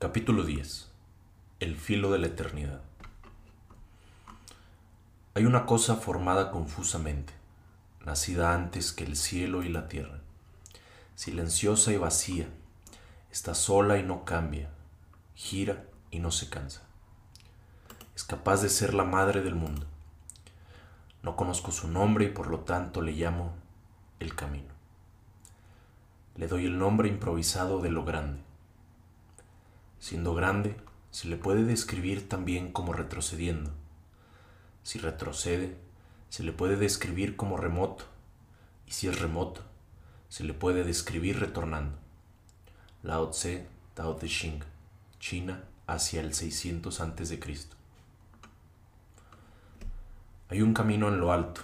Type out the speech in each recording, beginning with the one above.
Capítulo 10. El filo de la eternidad. Hay una cosa formada confusamente, nacida antes que el cielo y la tierra, silenciosa y vacía, está sola y no cambia, gira y no se cansa. Es capaz de ser la madre del mundo. No conozco su nombre y por lo tanto le llamo el camino. Le doy el nombre improvisado de lo grande Siendo grande, se le puede describir también como retrocediendo. Si retrocede, se le puede describir como remoto, y si es remoto, se le puede describir retornando. Lao Tse, Tao Te Ching, China, hacia el 600 a.C. Hay un camino en lo alto,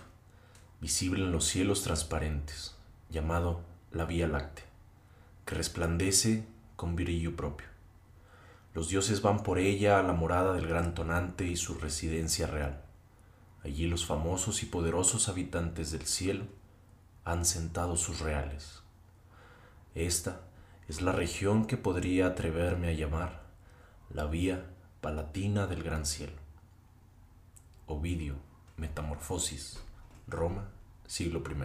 visible en los cielos transparentes, llamado la Vía Láctea, que resplandece con brillo propio. Los dioses van por ella a la morada del gran tonante y su residencia real. Allí los famosos y poderosos habitantes del cielo han sentado sus reales. Esta es la región que podría atreverme a llamar la vía palatina del gran cielo. Ovidio, Metamorfosis, Roma, siglo I.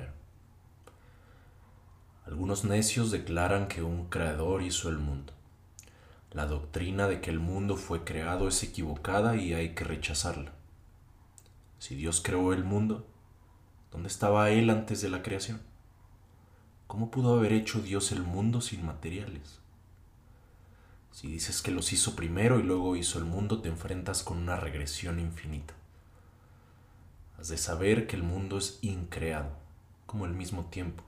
Algunos necios declaran que un creador hizo el mundo. La doctrina de que el mundo fue creado es equivocada y hay que rechazarla. Si Dios creó el mundo, ¿dónde estaba Él antes de la creación? ¿Cómo pudo haber hecho Dios el mundo sin materiales? Si dices que los hizo primero y luego hizo el mundo, te enfrentas con una regresión infinita. Has de saber que el mundo es increado, como el mismo tiempo,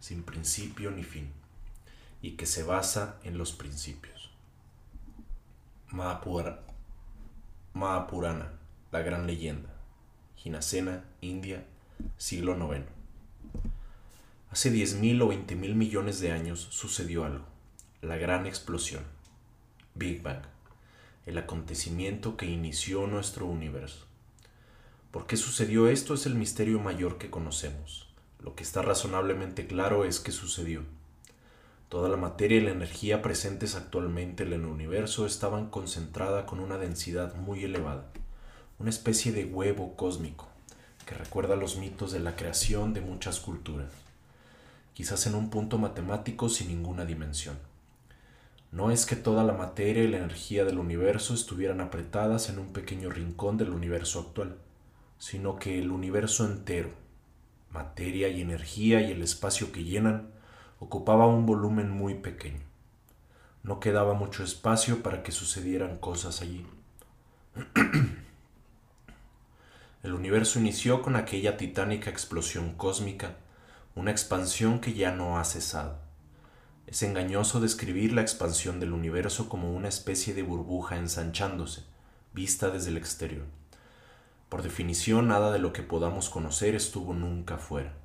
sin principio ni fin, y que se basa en los principios. Mahapurana, la gran leyenda. Ginasena, India, siglo IX. Hace 10.000 o 20.000 millones de años sucedió algo, la gran explosión, Big Bang, el acontecimiento que inició nuestro universo. ¿Por qué sucedió esto? Es el misterio mayor que conocemos. Lo que está razonablemente claro es que sucedió Toda la materia y la energía presentes actualmente en el universo estaban concentrada con una densidad muy elevada, una especie de huevo cósmico que recuerda los mitos de la creación de muchas culturas, quizás en un punto matemático sin ninguna dimensión. No es que toda la materia y la energía del universo estuvieran apretadas en un pequeño rincón del universo actual, sino que el universo entero, materia y energía y el espacio que llenan, ocupaba un volumen muy pequeño. No quedaba mucho espacio para que sucedieran cosas allí. El universo inició con aquella titánica explosión cósmica, una expansión que ya no ha cesado. Es engañoso describir la expansión del universo como una especie de burbuja ensanchándose, vista desde el exterior. Por definición, nada de lo que podamos conocer estuvo nunca fuera.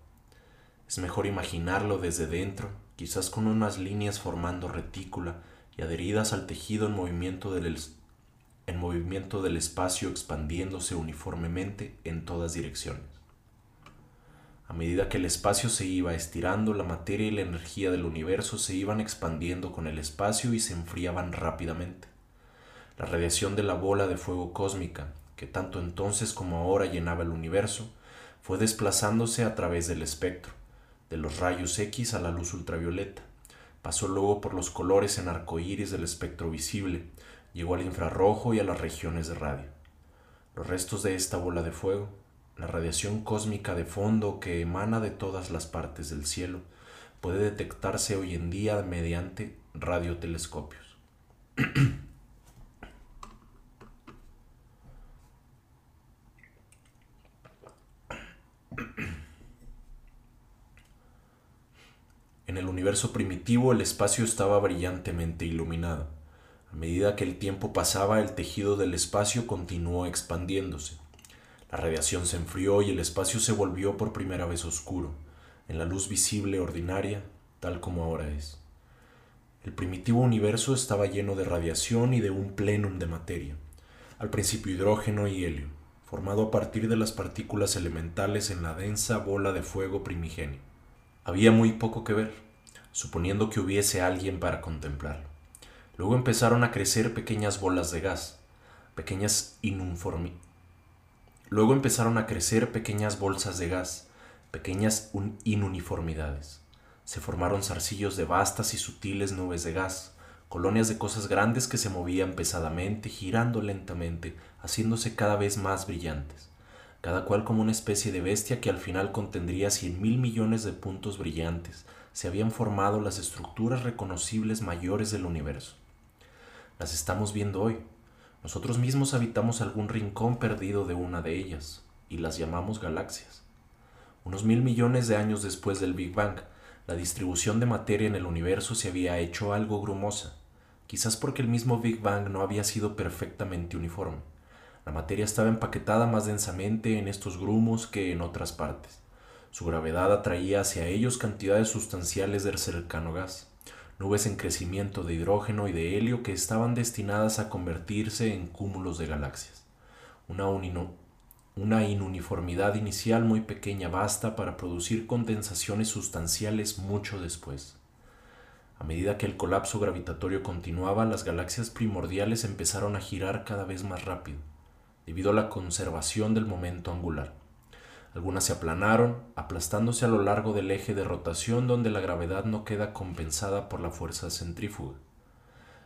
Es mejor imaginarlo desde dentro, quizás con unas líneas formando retícula y adheridas al tejido en movimiento del, en movimiento del espacio expandiéndose uniformemente en todas direcciones. A medida que el espacio se iba estirando, la materia y la energía del universo se iban expandiendo con el espacio y se enfriaban rápidamente. La radiación de la bola de fuego cósmica, que tanto entonces como ahora llenaba el universo, fue desplazándose a través del espectro, de los rayos X a la luz ultravioleta. Pasó luego por los colores en arcoíris del espectro visible, llegó al infrarrojo y a las regiones de radio. Los restos de esta bola de fuego, la radiación cósmica de fondo que emana de todas las partes del cielo, puede detectarse hoy en día mediante radiotelescopios. universo primitivo el espacio estaba brillantemente iluminado. A medida que el tiempo pasaba, el tejido del espacio continuó expandiéndose. La radiación se enfrió y el espacio se volvió por primera vez oscuro, en la luz visible ordinaria, tal como ahora es. El primitivo universo estaba lleno de radiación y de un plenum de materia, al principio hidrógeno y helio, formado a partir de las partículas elementales en la densa bola de fuego primigenio. Había muy poco que ver, suponiendo que hubiese alguien para contemplarlo. Luego empezaron a crecer pequeñas bolas de gas, pequeñas Luego empezaron a crecer pequeñas bolsas de gas, pequeñas inuniformidades. Se formaron zarcillos de vastas y sutiles nubes de gas, colonias de cosas grandes que se movían pesadamente, girando lentamente, haciéndose cada vez más brillantes, cada cual como una especie de bestia que al final contendría cien mil millones de puntos brillantes, se habían formado las estructuras reconocibles mayores del universo. Las estamos viendo hoy, nosotros mismos habitamos algún rincón perdido de una de ellas, y las llamamos galaxias. Unos mil millones de años después del Big Bang, la distribución de materia en el universo se había hecho algo grumosa, quizás porque el mismo Big Bang no había sido perfectamente uniforme. La materia estaba empaquetada más densamente en estos grumos que en otras partes. Su gravedad atraía hacia ellos cantidades sustanciales del cercano gas nubes en crecimiento de hidrógeno y de helio que estaban destinadas a convertirse en cúmulos de galaxias. Una, una inuniformidad inicial muy pequeña basta para producir condensaciones sustanciales mucho después. A medida que el colapso gravitatorio continuaba, las galaxias primordiales empezaron a girar cada vez más rápido, debido a la conservación del momento angular. Algunas se aplanaron, aplastándose a lo largo del eje de rotación donde la gravedad no queda compensada por la fuerza centrífuga.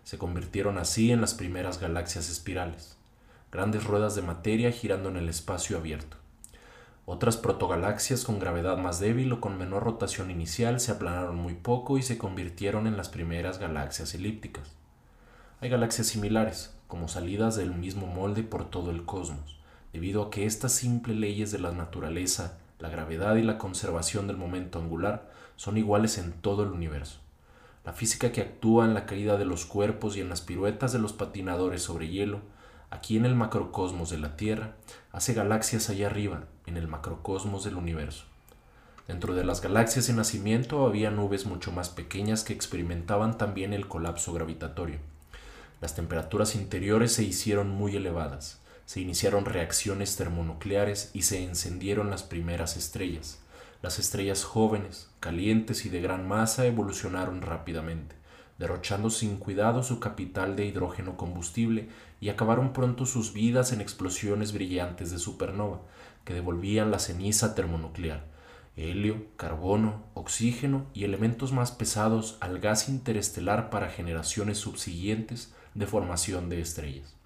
Se convirtieron así en las primeras galaxias espirales, grandes ruedas de materia girando en el espacio abierto. Otras protogalaxias con gravedad más débil o con menor rotación inicial se aplanaron muy poco y se convirtieron en las primeras galaxias elípticas. Hay galaxias similares, como salidas del mismo molde por todo el cosmos debido a que estas simples leyes de la naturaleza, la gravedad y la conservación del momento angular son iguales en todo el universo. La física que actúa en la caída de los cuerpos y en las piruetas de los patinadores sobre hielo, aquí en el macrocosmos de la Tierra, hace galaxias allá arriba, en el macrocosmos del universo. Dentro de las galaxias en nacimiento había nubes mucho más pequeñas que experimentaban también el colapso gravitatorio. Las temperaturas interiores se hicieron muy elevadas se iniciaron reacciones termonucleares y se encendieron las primeras estrellas. Las estrellas jóvenes, calientes y de gran masa evolucionaron rápidamente, derrochando sin cuidado su capital de hidrógeno combustible y acabaron pronto sus vidas en explosiones brillantes de supernova, que devolvían la ceniza termonuclear, helio, carbono, oxígeno y elementos más pesados al gas interestelar para generaciones subsiguientes de formación de estrellas.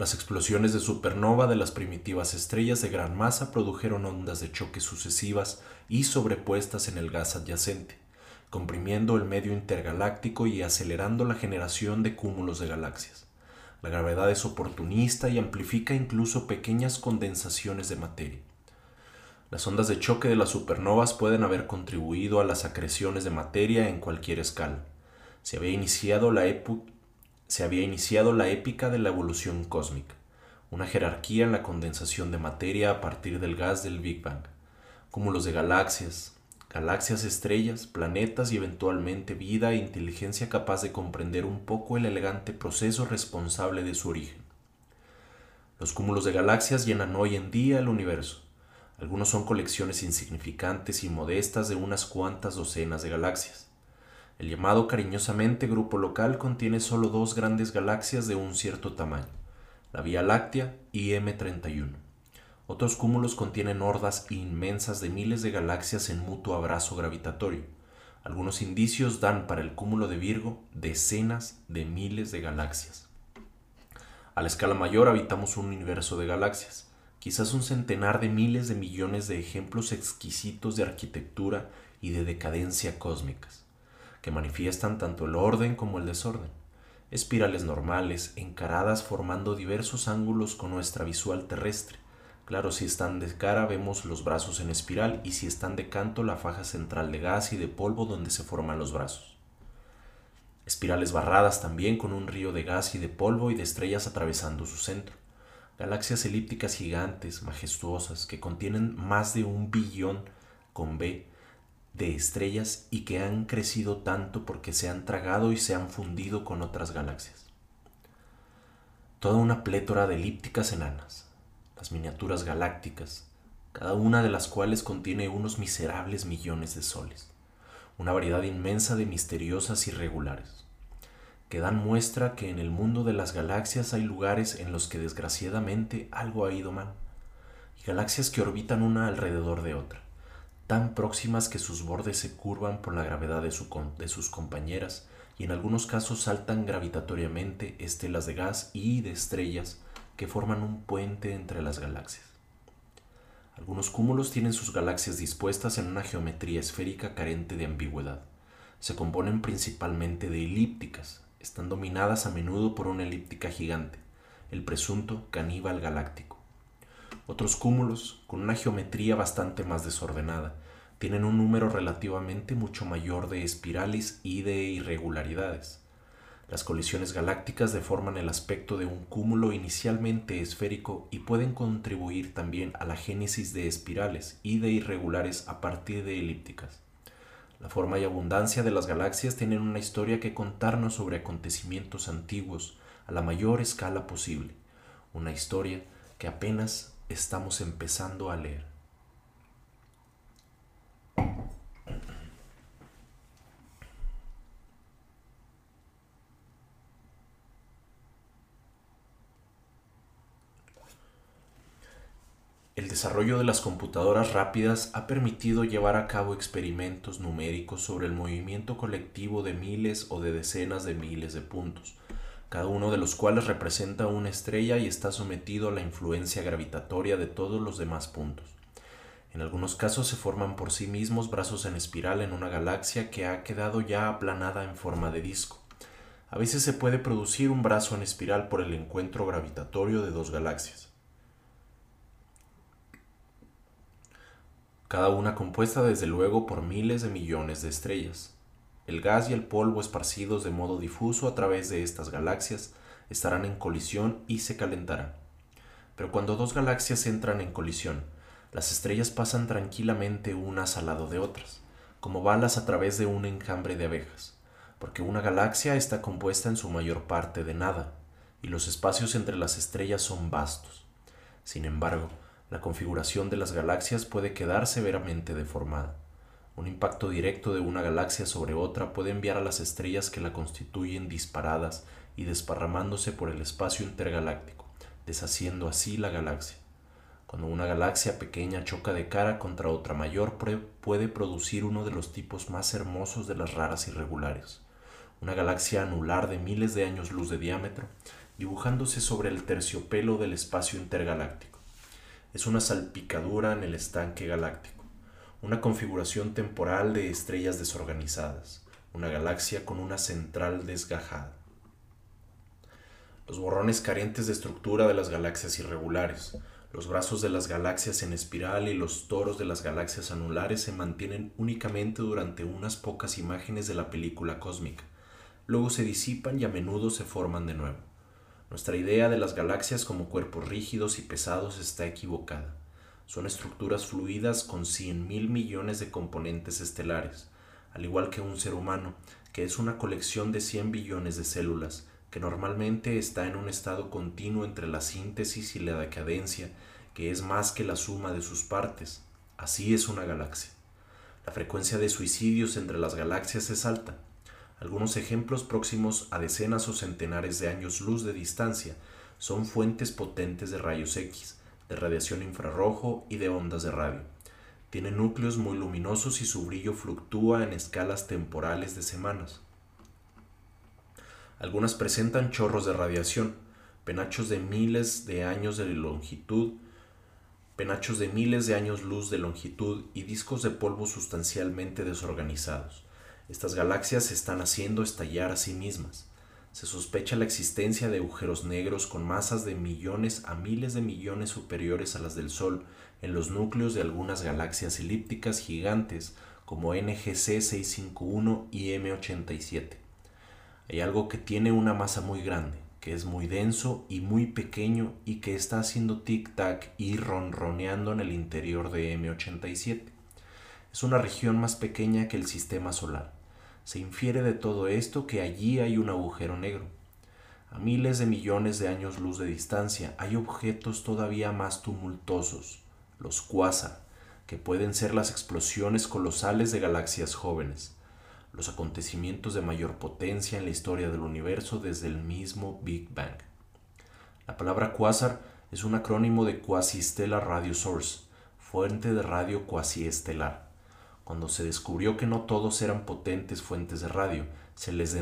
Las explosiones de supernova de las primitivas estrellas de gran masa produjeron ondas de choque sucesivas y sobrepuestas en el gas adyacente, comprimiendo el medio intergaláctico y acelerando la generación de cúmulos de galaxias. La gravedad es oportunista y amplifica incluso pequeñas condensaciones de materia. Las ondas de choque de las supernovas pueden haber contribuido a las acreciones de materia en cualquier escala. Se había iniciado la, se había iniciado la épica de la evolución cósmica, una jerarquía en la condensación de materia a partir del gas del Big Bang, cúmulos de galaxias, galaxias estrellas, planetas y eventualmente vida e inteligencia capaz de comprender un poco el elegante proceso responsable de su origen. Los cúmulos de galaxias llenan hoy en día el universo. Algunos son colecciones insignificantes y modestas de unas cuantas docenas de galaxias. El llamado cariñosamente grupo local contiene solo dos grandes galaxias de un cierto tamaño, la Vía Láctea y M31. Otros cúmulos contienen hordas inmensas de miles de galaxias en mutuo abrazo gravitatorio. Algunos indicios dan para el cúmulo de Virgo decenas de miles de galaxias. A la escala mayor habitamos un universo de galaxias, quizás un centenar de miles de millones de ejemplos exquisitos de arquitectura y de decadencia cósmicas que manifiestan tanto el orden como el desorden. Espirales normales, encaradas formando diversos ángulos con nuestra visual terrestre. Claro, si están de cara vemos los brazos en espiral y si están de canto la faja central de gas y de polvo donde se forman los brazos. Espirales barradas también con un río de gas y de polvo y de estrellas atravesando su centro. Galaxias elípticas gigantes, majestuosas, que contienen más de un billón con B de estrellas y que han crecido tanto porque se han tragado y se han fundido con otras galaxias. Toda una plétora de elípticas enanas, las miniaturas galácticas, cada una de las cuales contiene unos miserables millones de soles, una variedad inmensa de misteriosas irregulares. que dan muestra que en el mundo de las galaxias hay lugares en los que desgraciadamente algo ha ido mal, y galaxias que orbitan una alrededor de otra, tan próximas que sus bordes se curvan por la gravedad de, sus compañeras y en algunos casos saltan gravitatoriamente estelas de gas y de estrellas que forman un puente entre las galaxias. Algunos cúmulos tienen sus galaxias dispuestas en una geometría esférica carente de ambigüedad. Se componen principalmente de elípticas, están dominadas a menudo por una elíptica gigante, el presunto caníbal galáctico. Otros cúmulos, con una geometría bastante más desordenada, tienen un número relativamente mucho mayor de espirales y de irregularidades. Las colisiones galácticas deforman el aspecto de un cúmulo inicialmente esférico y pueden contribuir también a la génesis de espirales y de irregulares a partir de elípticas. La forma y abundancia de las galaxias tienen una historia que contarnos sobre acontecimientos antiguos a la mayor escala posible, una historia que apenas estamos empezando a leer. Desarrollo de las computadoras rápidas ha permitido llevar a cabo experimentos numéricos sobre el movimiento colectivo de miles o de decenas de miles de puntos, cada uno de los cuales representa una estrella y está sometido a la influencia gravitatoria de todos los demás puntos. En algunos casos se forman por sí mismos brazos en espiral en una galaxia que ha quedado ya aplanada en forma de disco. A veces se puede producir un brazo en espiral por el encuentro gravitatorio de dos galaxias. Cada una compuesta desde luego por miles de millones de estrellas. El gas y el polvo esparcidos de modo difuso a través de estas galaxias estarán en colisión y se calentarán. Pero cuando dos galaxias entran en colisión, las estrellas pasan tranquilamente unas al lado de otras, como balas a través de un enjambre de abejas, porque una galaxia está compuesta en su mayor parte de nada, y los espacios entre las estrellas son vastos. Sin embargo, la configuración de las galaxias puede quedar severamente deformada. Un impacto directo de una galaxia sobre otra puede enviar a las estrellas que la constituyen disparadas y desparramándose por el espacio intergaláctico, deshaciendo así la galaxia. Cuando una galaxia pequeña choca de cara contra otra mayor, puede producir uno de los tipos más hermosos de las raras irregulares, una galaxia anular de miles de años luz de diámetro, dibujándose sobre el terciopelo del espacio intergaláctico es una salpicadura en el estanque galáctico, una configuración temporal de estrellas desorganizadas, una galaxia con una central desgajada. Los borrones carentes de estructura de las galaxias irregulares, los brazos de las galaxias en espiral y los toros de las galaxias anulares se mantienen únicamente durante unas pocas imágenes de la película cósmica, luego se disipan y a menudo se forman de nuevo. Nuestra idea de las galaxias como cuerpos rígidos y pesados está equivocada. Son estructuras fluidas con cien mil millones de componentes estelares, al igual que un ser humano, que es una colección de 100 billones de células, que normalmente está en un estado continuo entre la síntesis y la decadencia, que es más que la suma de sus partes. Así es una galaxia. La frecuencia de suicidios entre las galaxias es alta, algunos ejemplos próximos a decenas o centenares de años luz de distancia son fuentes potentes de rayos X, de radiación infrarrojo y de ondas de radio. Tienen núcleos muy luminosos y su brillo fluctúa en escalas temporales de semanas. Algunas presentan chorros de radiación, penachos de miles de años de longitud, penachos de miles de años luz de longitud y discos de polvo sustancialmente desorganizados. Estas galaxias se están haciendo estallar a sí mismas. Se sospecha la existencia de agujeros negros con masas de millones a miles de millones superiores a las del Sol en los núcleos de algunas galaxias elípticas gigantes como NGC 651 y M87. Hay algo que tiene una masa muy grande, que es muy denso y muy pequeño y que está haciendo tic-tac y ronroneando en el interior de M87. Es una región más pequeña que el sistema solar se infiere de todo esto que allí hay un agujero negro. A miles de millones de años luz de distancia hay objetos todavía más tumultuosos, los quasar, que pueden ser las explosiones colosales de galaxias jóvenes. los acontecimientos de mayor potencia en la historia del universo desde el mismo Big Bang. La palabra quasar es un acrónimo de Quasi-Stellar Radio Source, fuente de radio cuasi-estelar. Cuando se descubrió que no todos eran potentes fuentes de radio, se les,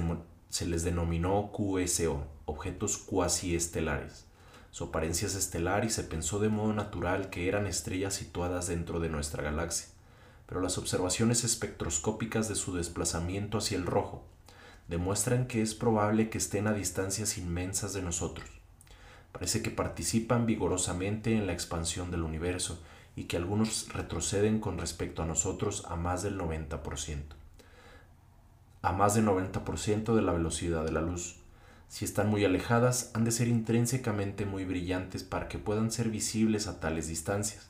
se les denominó QSO, objetos cuasi-estelares. Su apariencia es estelar y se pensó de modo natural que eran estrellas situadas dentro de nuestra galaxia, pero las observaciones espectroscópicas de su desplazamiento hacia el rojo demuestran que es probable que estén a distancias inmensas de nosotros. Parece que participan vigorosamente en la expansión del universo y que algunos retroceden con respecto a nosotros a más del 90%. A más del 90% de la velocidad de la luz. Si están muy alejadas, han de ser intrínsecamente muy brillantes para que puedan ser visibles a tales distancias.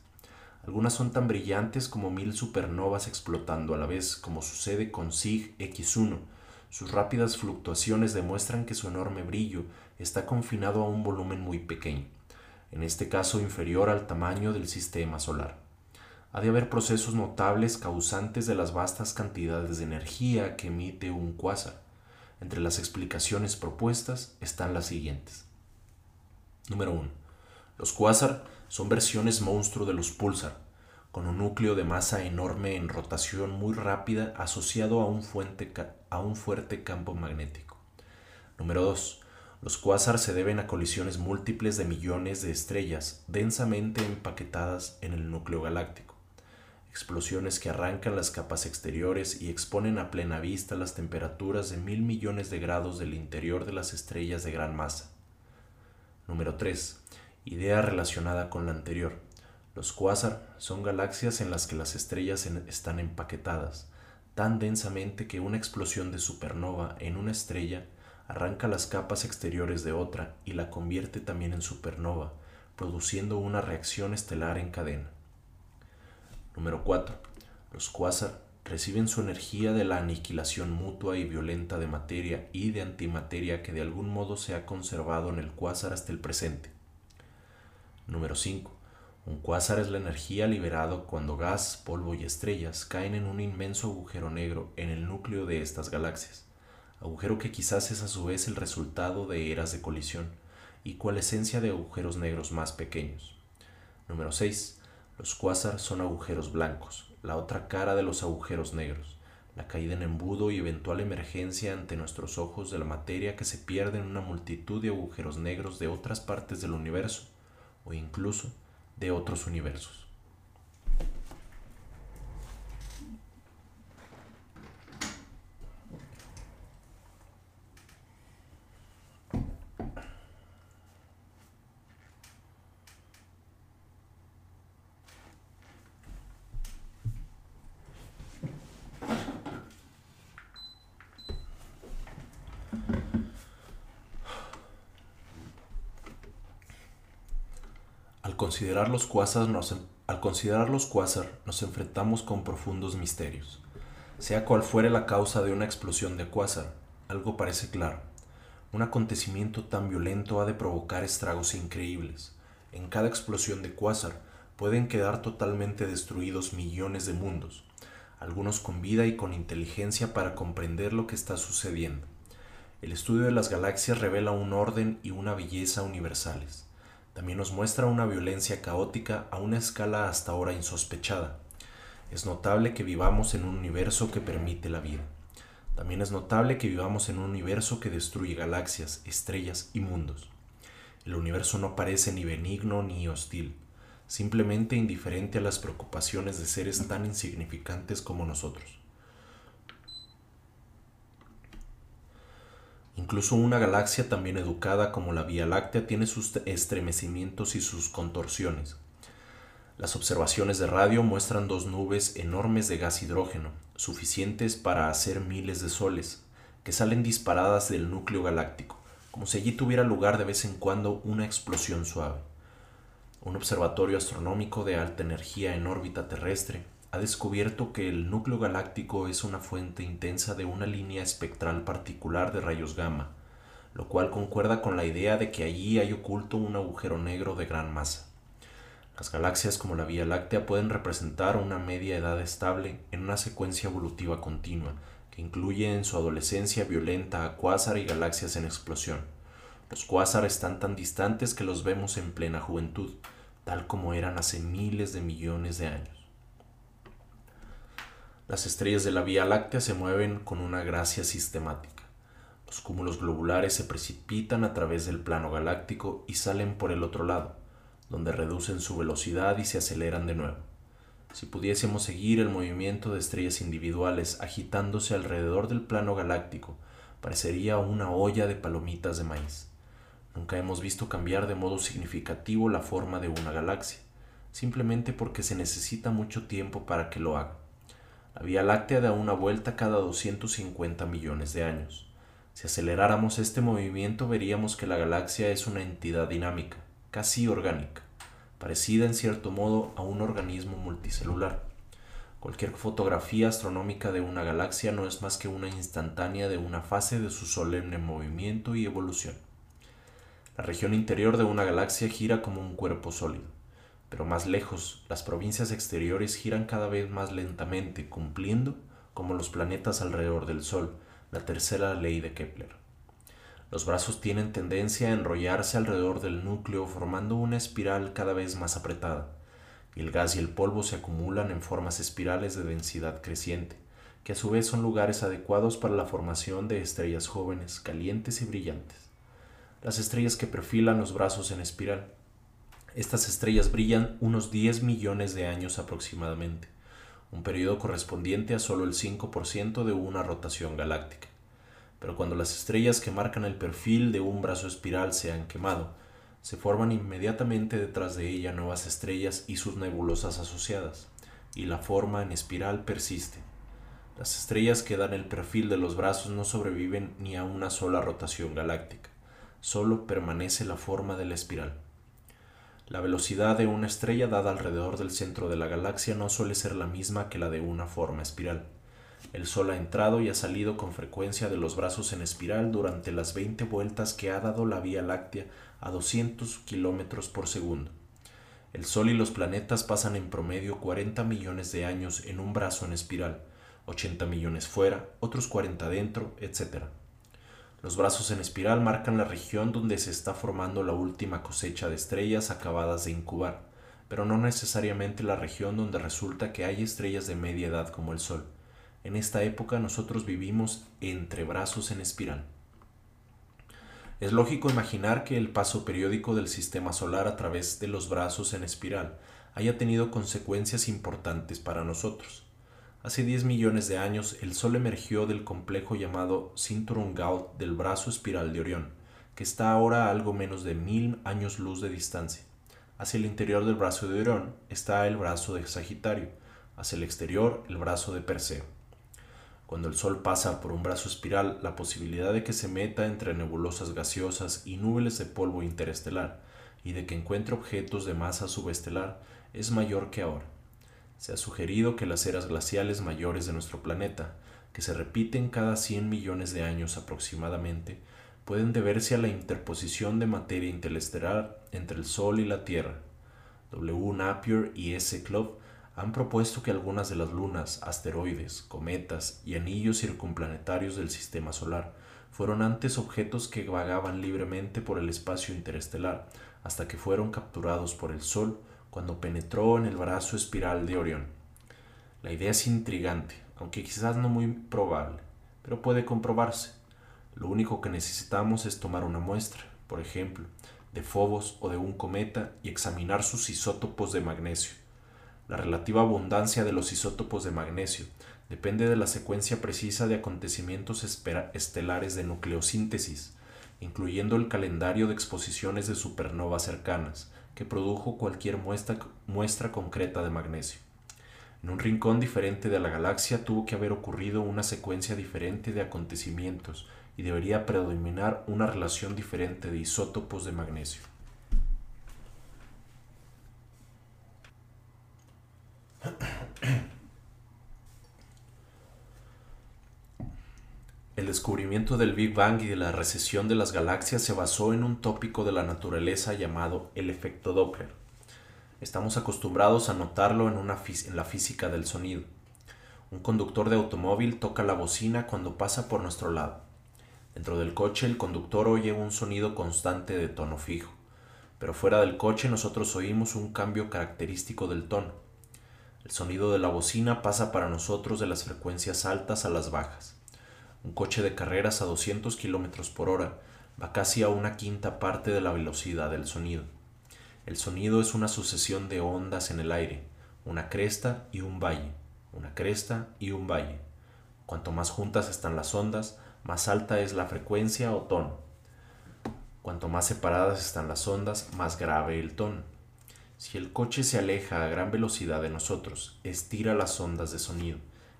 Algunas son tan brillantes como mil supernovas explotando a la vez, como sucede con SIG X1. Sus rápidas fluctuaciones demuestran que su enorme brillo está confinado a un volumen muy pequeño, en este caso inferior al tamaño del sistema solar. Ha de haber procesos notables causantes de las vastas cantidades de energía que emite un cuásar. Entre las explicaciones propuestas están las siguientes. Número 1. Los cuásar son versiones monstruo de los pulsar, con un núcleo de masa enorme en rotación muy rápida asociado a un, a un fuerte campo magnético. Número 2. Los cuásar se deben a colisiones múltiples de millones de estrellas densamente empaquetadas en el núcleo galáctico, explosiones que arrancan las capas exteriores y exponen a plena vista las temperaturas de mil millones de grados del interior de las estrellas de gran masa. Número 3. Idea relacionada con la anterior. Los cuásar son galaxias en las que las estrellas están empaquetadas tan densamente que una explosión de supernova en una estrella arranca las capas exteriores de otra y la convierte también en supernova, produciendo una reacción estelar en cadena. Número 4. Los cuásar reciben su energía de la aniquilación mutua y violenta de materia y de antimateria que de algún modo se ha conservado en el cuásar hasta el presente. Número 5. Un cuásar es la energía liberada cuando gas, polvo y estrellas caen en un inmenso agujero negro en el núcleo de estas galaxias agujero que quizás es a su vez el resultado de eras de colisión y cual esencia de agujeros negros más pequeños. Número 6. Los cuásar son agujeros blancos, la otra cara de los agujeros negros, la caída en embudo y eventual emergencia ante nuestros ojos de la materia que se pierde en una multitud de agujeros negros de otras partes del universo o incluso de otros universos. Al considerar los cuásar nos enfrentamos con profundos misterios. Sea cual fuere la causa de una explosión de cuásar, algo parece claro. Un acontecimiento tan violento ha de provocar estragos increíbles. En cada explosión de cuásar pueden quedar totalmente destruidos millones de mundos, algunos con vida y con inteligencia para comprender lo que está sucediendo. El estudio de las galaxias revela un orden y una belleza universales también nos muestra una violencia caótica a una escala hasta ahora insospechada. Es notable que vivamos en un universo que permite la vida. También es notable que vivamos en un universo que destruye galaxias, estrellas y mundos. El universo no parece ni benigno ni hostil, simplemente indiferente a las preocupaciones de seres tan insignificantes como nosotros. Incluso una galaxia también educada como la Vía Láctea tiene sus estremecimientos y sus contorsiones. Las observaciones de radio muestran dos nubes enormes de gas hidrógeno, suficientes para hacer miles de soles, que salen disparadas del núcleo galáctico, como si allí tuviera lugar de vez en cuando una explosión suave. Un observatorio astronómico de alta energía en órbita terrestre ha descubierto que el núcleo galáctico es una fuente intensa de una línea espectral particular de rayos gamma, lo cual concuerda con la idea de que allí hay oculto un agujero negro de gran masa. Las galaxias como la Vía Láctea pueden representar una media edad estable en una secuencia evolutiva continua que incluye en su adolescencia violenta a cuásar y galaxias en explosión. Los cuásar están tan distantes que los vemos en plena juventud, tal como eran hace miles de millones de años. Las estrellas de la Vía Láctea se mueven con una gracia sistemática. Los cúmulos globulares se precipitan a través del plano galáctico y salen por el otro lado, donde reducen su velocidad y se aceleran de nuevo. Si pudiésemos seguir el movimiento de estrellas individuales agitándose alrededor del plano galáctico, parecería una olla de palomitas de maíz. Nunca hemos visto cambiar de modo significativo la forma de una galaxia, simplemente porque se necesita mucho tiempo para que lo haga. La Vía Láctea da una vuelta cada 250 millones de años. Si aceleráramos este movimiento veríamos que la galaxia es una entidad dinámica, casi orgánica parecida en cierto modo a un organismo multicelular. Cualquier fotografía astronómica de una galaxia no es más que una instantánea de una fase de su solemne movimiento y evolución. La región interior de una galaxia gira como un cuerpo sólido, pero más lejos las provincias exteriores giran cada vez más lentamente, cumpliendo, como los planetas alrededor del Sol, la tercera ley de Kepler. Los brazos tienen tendencia a enrollarse alrededor del núcleo formando una espiral cada vez más apretada, y el gas y el polvo se acumulan en formas espirales de densidad creciente, que a su vez son lugares adecuados para la formación de estrellas jóvenes, calientes y brillantes. Las estrellas que perfilan los brazos en espiral. Estas estrellas brillan unos 10 millones de años aproximadamente, un periodo correspondiente a solo el 5% de una rotación galáctica pero cuando las estrellas que marcan el perfil de un brazo espiral se han quemado, se forman inmediatamente detrás de ella nuevas estrellas y sus nebulosas asociadas, y la forma en espiral persiste. Las estrellas que dan el perfil de los brazos no sobreviven ni a una sola rotación galáctica, solo permanece la forma de la espiral. La velocidad de una estrella dada alrededor del centro de la galaxia no suele ser la misma que la de una forma espiral. El Sol ha entrado y ha salido con frecuencia de los brazos en espiral durante las 20 vueltas que ha dado la Vía Láctea a 200 kilómetros por segundo. El Sol y los planetas pasan en promedio 40 millones de años en un brazo en espiral, 80 millones fuera, otros 40 dentro, etc. Los brazos en espiral marcan la región donde se está formando la última cosecha de estrellas acabadas de incubar, pero no necesariamente la región donde resulta que hay estrellas de media edad como el Sol. En esta época nosotros vivimos entre brazos en espiral. Es lógico imaginar que el paso periódico del sistema solar a través de los brazos en espiral haya tenido consecuencias importantes para nosotros. Hace 10 millones de años el Sol emergió del complejo llamado Cinturón Gaut del brazo espiral de Orión, que está ahora a algo menos de mil años luz de distancia. Hacia el interior del brazo de Orión está el brazo de Sagitario, hacia el exterior el brazo de Perseo. Cuando el Sol pasa por un brazo espiral, la posibilidad de que se meta entre nebulosas gaseosas y nubes de polvo interestelar y de que encuentre objetos de masa subestelar es mayor que ahora. Se ha sugerido que las eras glaciales mayores de nuestro planeta, que se repiten cada 100 millones de años aproximadamente, pueden deberse a la interposición de materia interestelar entre el Sol y la Tierra. W. Napier y S. Club han propuesto que algunas de las lunas, asteroides, cometas y anillos circunplanetarios del sistema solar fueron antes objetos que vagaban libremente por el espacio interestelar hasta que fueron capturados por el Sol cuando penetró en el brazo espiral de Orión. La idea es intrigante, aunque quizás no muy probable, pero puede comprobarse. Lo único que necesitamos es tomar una muestra, por ejemplo, de Fobos o de un cometa y examinar sus isótopos de magnesio la relativa abundancia de los isótopos de magnesio depende de la secuencia precisa de acontecimientos estelares de nucleosíntesis, incluyendo el calendario de exposiciones de supernovas cercanas, que produjo cualquier muestra, muestra concreta de magnesio. En un rincón diferente de la galaxia tuvo que haber ocurrido una secuencia diferente de acontecimientos y debería predominar una relación diferente de isótopos de magnesio. El descubrimiento del Big Bang y de la recesión de las galaxias se basó en un tópico de la naturaleza llamado el efecto Doppler. Estamos acostumbrados a notarlo en, la física del sonido. Un conductor de automóvil toca la bocina cuando pasa por nuestro lado. Dentro del coche el conductor oye un sonido constante de tono fijo, pero fuera del coche nosotros oímos un cambio característico del tono. El sonido de la bocina pasa para nosotros de las frecuencias altas a las bajas. Un coche de carreras a 200 km por hora va casi a una quinta parte de la velocidad del sonido. El sonido es una sucesión de ondas en el aire, una cresta y un valle, una cresta y un valle. Cuanto más juntas están las ondas, más alta es la frecuencia o tono. Cuanto más separadas están las ondas, más grave el tono. Si el coche se aleja a gran velocidad de nosotros, estira las ondas de sonido,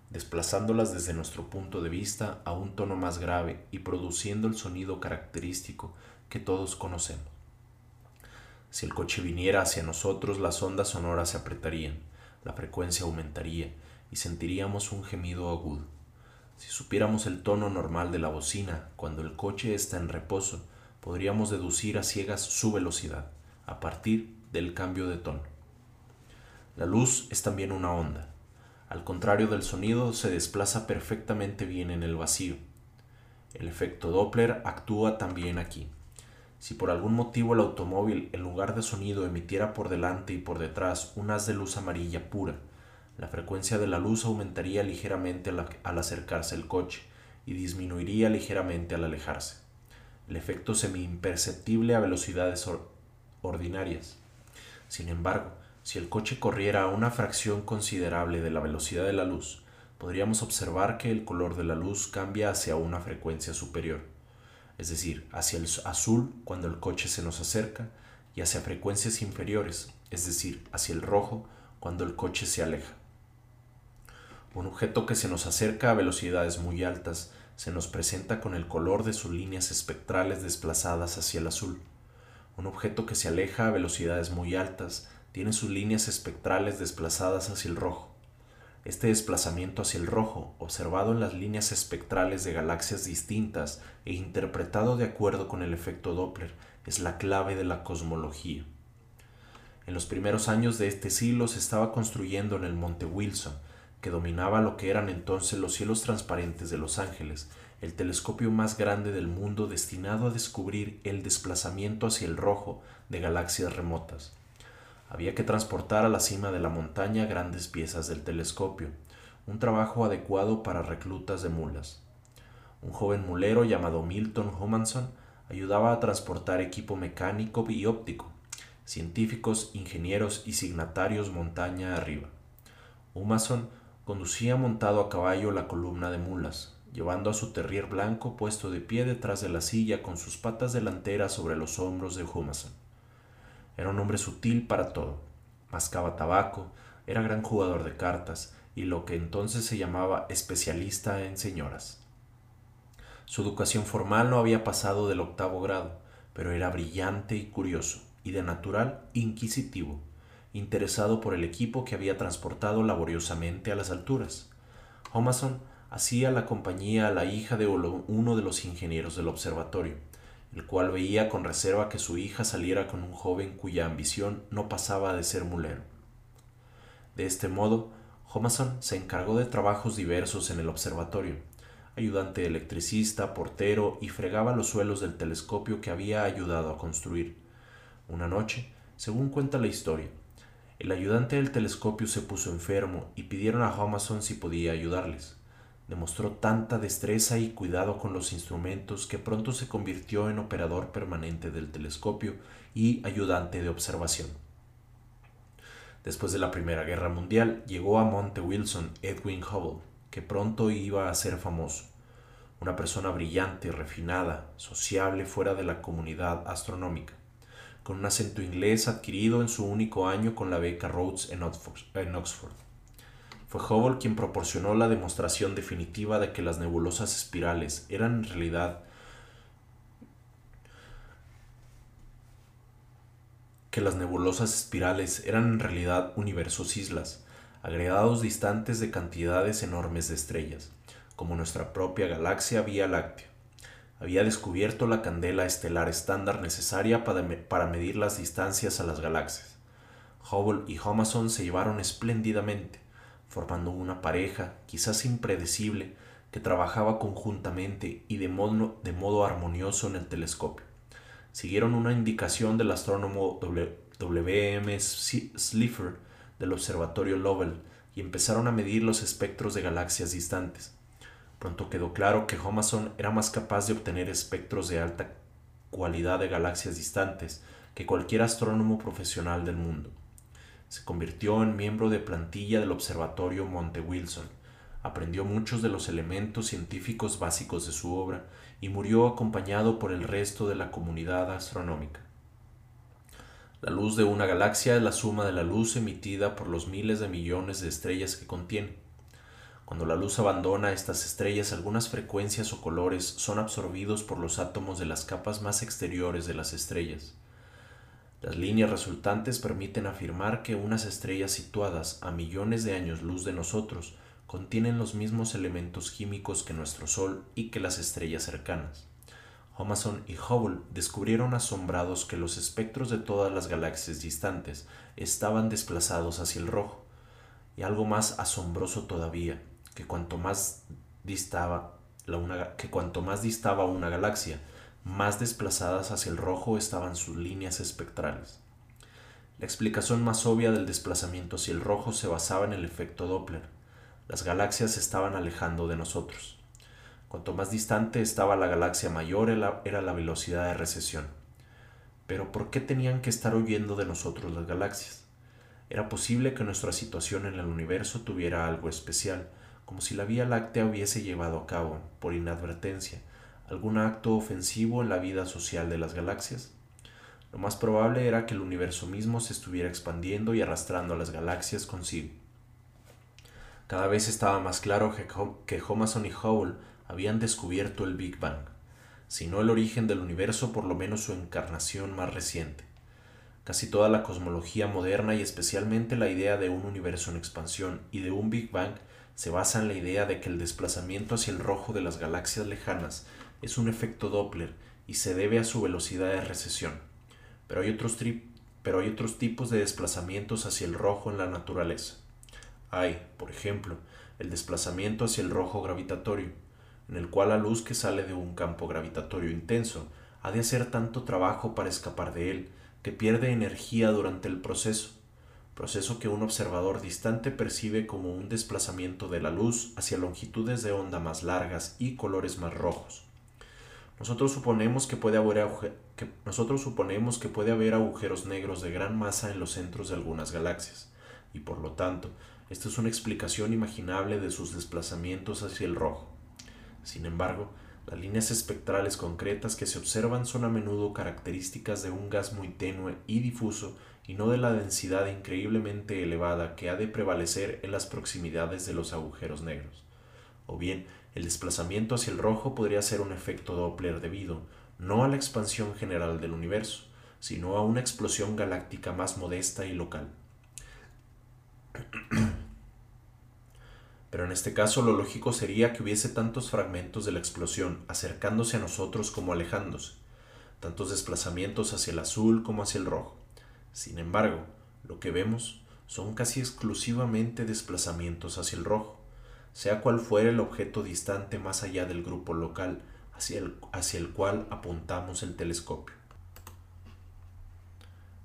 desplazándolas desde nuestro punto de vista a un tono más grave y produciendo el sonido característico que todos conocemos. Si el coche viniera hacia nosotros, las ondas sonoras se apretarían, la frecuencia aumentaría y sentiríamos un gemido agudo. Si supiéramos el tono normal de la bocina cuando el coche está en reposo, podríamos deducir a ciegas su velocidad, a partir del cambio de tono. La luz es también una onda. Al contrario del sonido, se desplaza perfectamente bien en el vacío. El efecto Doppler actúa también aquí. Si por algún motivo el automóvil en lugar de sonido emitiera por delante y por detrás un haz de luz amarilla pura, la frecuencia de la luz aumentaría ligeramente al, acercarse el coche y disminuiría ligeramente al alejarse. El efecto semi-imperceptible a velocidades ordinarias. Sin embargo, si el coche corriera a una fracción considerable de la velocidad de la luz, podríamos observar que el color de la luz cambia hacia una frecuencia superior es decir, hacia el azul cuando el coche se nos acerca y hacia frecuencias inferiores, es decir, hacia el rojo cuando el coche se aleja. Un objeto que se nos acerca a velocidades muy altas se nos presenta con el color de sus líneas espectrales desplazadas hacia el azul. Un objeto que se aleja a velocidades muy altas tiene sus líneas espectrales desplazadas hacia el rojo. Este desplazamiento hacia el rojo, observado en las líneas espectrales de galaxias distintas e interpretado de acuerdo con el efecto Doppler, es la clave de la cosmología. En los primeros años de este siglo se estaba construyendo en el monte Wilson, que dominaba lo que eran entonces los cielos transparentes de Los Ángeles, el telescopio más grande del mundo destinado a descubrir el desplazamiento hacia el rojo de galaxias remotas. Había que transportar a la cima de la montaña grandes piezas del telescopio, un trabajo adecuado para reclutas de mulas. Un joven mulero llamado Milton Homanson ayudaba a transportar equipo mecánico y óptico, científicos, ingenieros y signatarios montaña arriba. Humason conducía montado a caballo la columna de mulas, llevando a su terrier blanco puesto de pie detrás de la silla con sus patas delanteras sobre los hombros de Humason. Era un hombre sutil para todo. Mascaba tabaco, era gran jugador de cartas y lo que entonces se llamaba especialista en señoras. Su educación formal no había pasado del octavo grado, pero era brillante y curioso, y de natural inquisitivo, interesado por el equipo que había transportado laboriosamente a las alturas. Homason hacía la compañía a la hija de uno de los ingenieros del observatorio, el cual veía con reserva que su hija saliera con un joven cuya ambición no pasaba de ser mulero. De este modo, Homason se encargó de trabajos diversos en el observatorio, ayudante electricista, portero y fregaba los suelos del telescopio que había ayudado a construir. Una noche, según cuenta la historia, el ayudante del telescopio se puso enfermo y pidieron a Homason si podía ayudarles. Demostró tanta destreza y cuidado con los instrumentos que pronto se convirtió en operador permanente del telescopio y ayudante de observación. Después de la Primera Guerra Mundial llegó a Monte Wilson Edwin Hubble, que pronto iba a ser famoso. Una persona brillante, refinada, sociable fuera de la comunidad astronómica, con un acento inglés adquirido en su único año con la beca Rhodes en Oxford. Fue Hubble quien proporcionó la demostración definitiva de que las nebulosas espirales eran en realidad que las nebulosas espirales eran en realidad universos islas, agregados distantes de cantidades enormes de estrellas, como nuestra propia galaxia Vía Láctea. Había descubierto la candela estelar estándar necesaria para, para medir las distancias a las galaxias. Hubble y Homason se llevaron espléndidamente, formando una pareja, quizás impredecible, que trabajaba conjuntamente y de modo, armonioso en el telescopio. Siguieron una indicación del astrónomo W. M. Slipher del Observatorio Lovell y empezaron a medir los espectros de galaxias distantes. Pronto quedó claro que Homason era más capaz de obtener espectros de alta cualidad de galaxias distantes que cualquier astrónomo profesional del mundo. Se convirtió en miembro de plantilla del Observatorio Monte Wilson, aprendió muchos de los elementos científicos básicos de su obra y murió acompañado por el resto de la comunidad astronómica. La luz de una galaxia es la suma de la luz emitida por los miles de millones de estrellas que contiene. Cuando la luz abandona estas estrellas, algunas frecuencias o colores son absorbidos por los átomos de las capas más exteriores de las estrellas. Las líneas resultantes permiten afirmar que unas estrellas situadas a millones de años luz de nosotros contienen los mismos elementos químicos que nuestro Sol y que las estrellas cercanas. Homason y Hubble descubrieron asombrados que los espectros de todas las galaxias distantes estaban desplazados hacia el rojo. Y algo más asombroso todavía, que cuanto más distaba una, que cuanto más distaba una galaxia, más desplazadas hacia el rojo estaban sus líneas espectrales. La explicación más obvia del desplazamiento hacia el rojo se basaba en el efecto Doppler. Las galaxias se estaban alejando de nosotros. Cuanto más distante estaba la galaxia mayor era la velocidad de recesión. Pero ¿por qué tenían que estar huyendo de nosotros las galaxias? Era posible que nuestra situación en el universo tuviera algo especial, como si la Vía Láctea hubiese llevado a cabo, por inadvertencia, algún acto ofensivo en la vida social de las galaxias. Lo más probable era que el universo mismo se estuviera expandiendo y arrastrando a las galaxias consigo. Cada vez estaba más claro que Homason y Hubble habían descubierto el Big Bang, si no el origen del universo, por lo menos su encarnación más reciente. Casi toda la cosmología moderna y especialmente la idea de un universo en expansión y de un Big Bang se basa en la idea de que el desplazamiento hacia el rojo de las galaxias lejanas es un efecto Doppler y se debe a su velocidad de recesión. Pero hay otros, pero hay otros tipos de desplazamientos hacia el rojo en la naturaleza. Hay, por ejemplo, el desplazamiento hacia el rojo gravitatorio, en el cual la luz que sale de un campo gravitatorio intenso ha de hacer tanto trabajo para escapar de él que pierde energía durante el proceso proceso que un observador distante percibe como un desplazamiento de la luz hacia longitudes de onda más largas y colores más rojos. Nosotros suponemos que puede haber, nosotros suponemos que puede haber agujeros negros de gran masa en los centros de algunas galaxias, y por lo tanto, esta es una explicación imaginable de sus desplazamientos hacia el rojo. Sin embargo, las líneas espectrales concretas que se observan son a menudo características de un gas muy tenue y difuso y no de la densidad increíblemente elevada que ha de prevalecer en las proximidades de los agujeros negros. O bien, el desplazamiento hacia el rojo podría ser un efecto Doppler debido no a la expansión general del universo, sino a una explosión galáctica más modesta y local. Pero en este caso lo lógico sería que hubiese tantos fragmentos de la explosión acercándose a nosotros como alejándose, tantos desplazamientos hacia el azul como hacia el rojo. Sin embargo, lo que vemos son casi exclusivamente desplazamientos hacia el rojo, sea cual fuera el objeto distante más allá del grupo local hacia el, hacia el cual apuntamos el telescopio.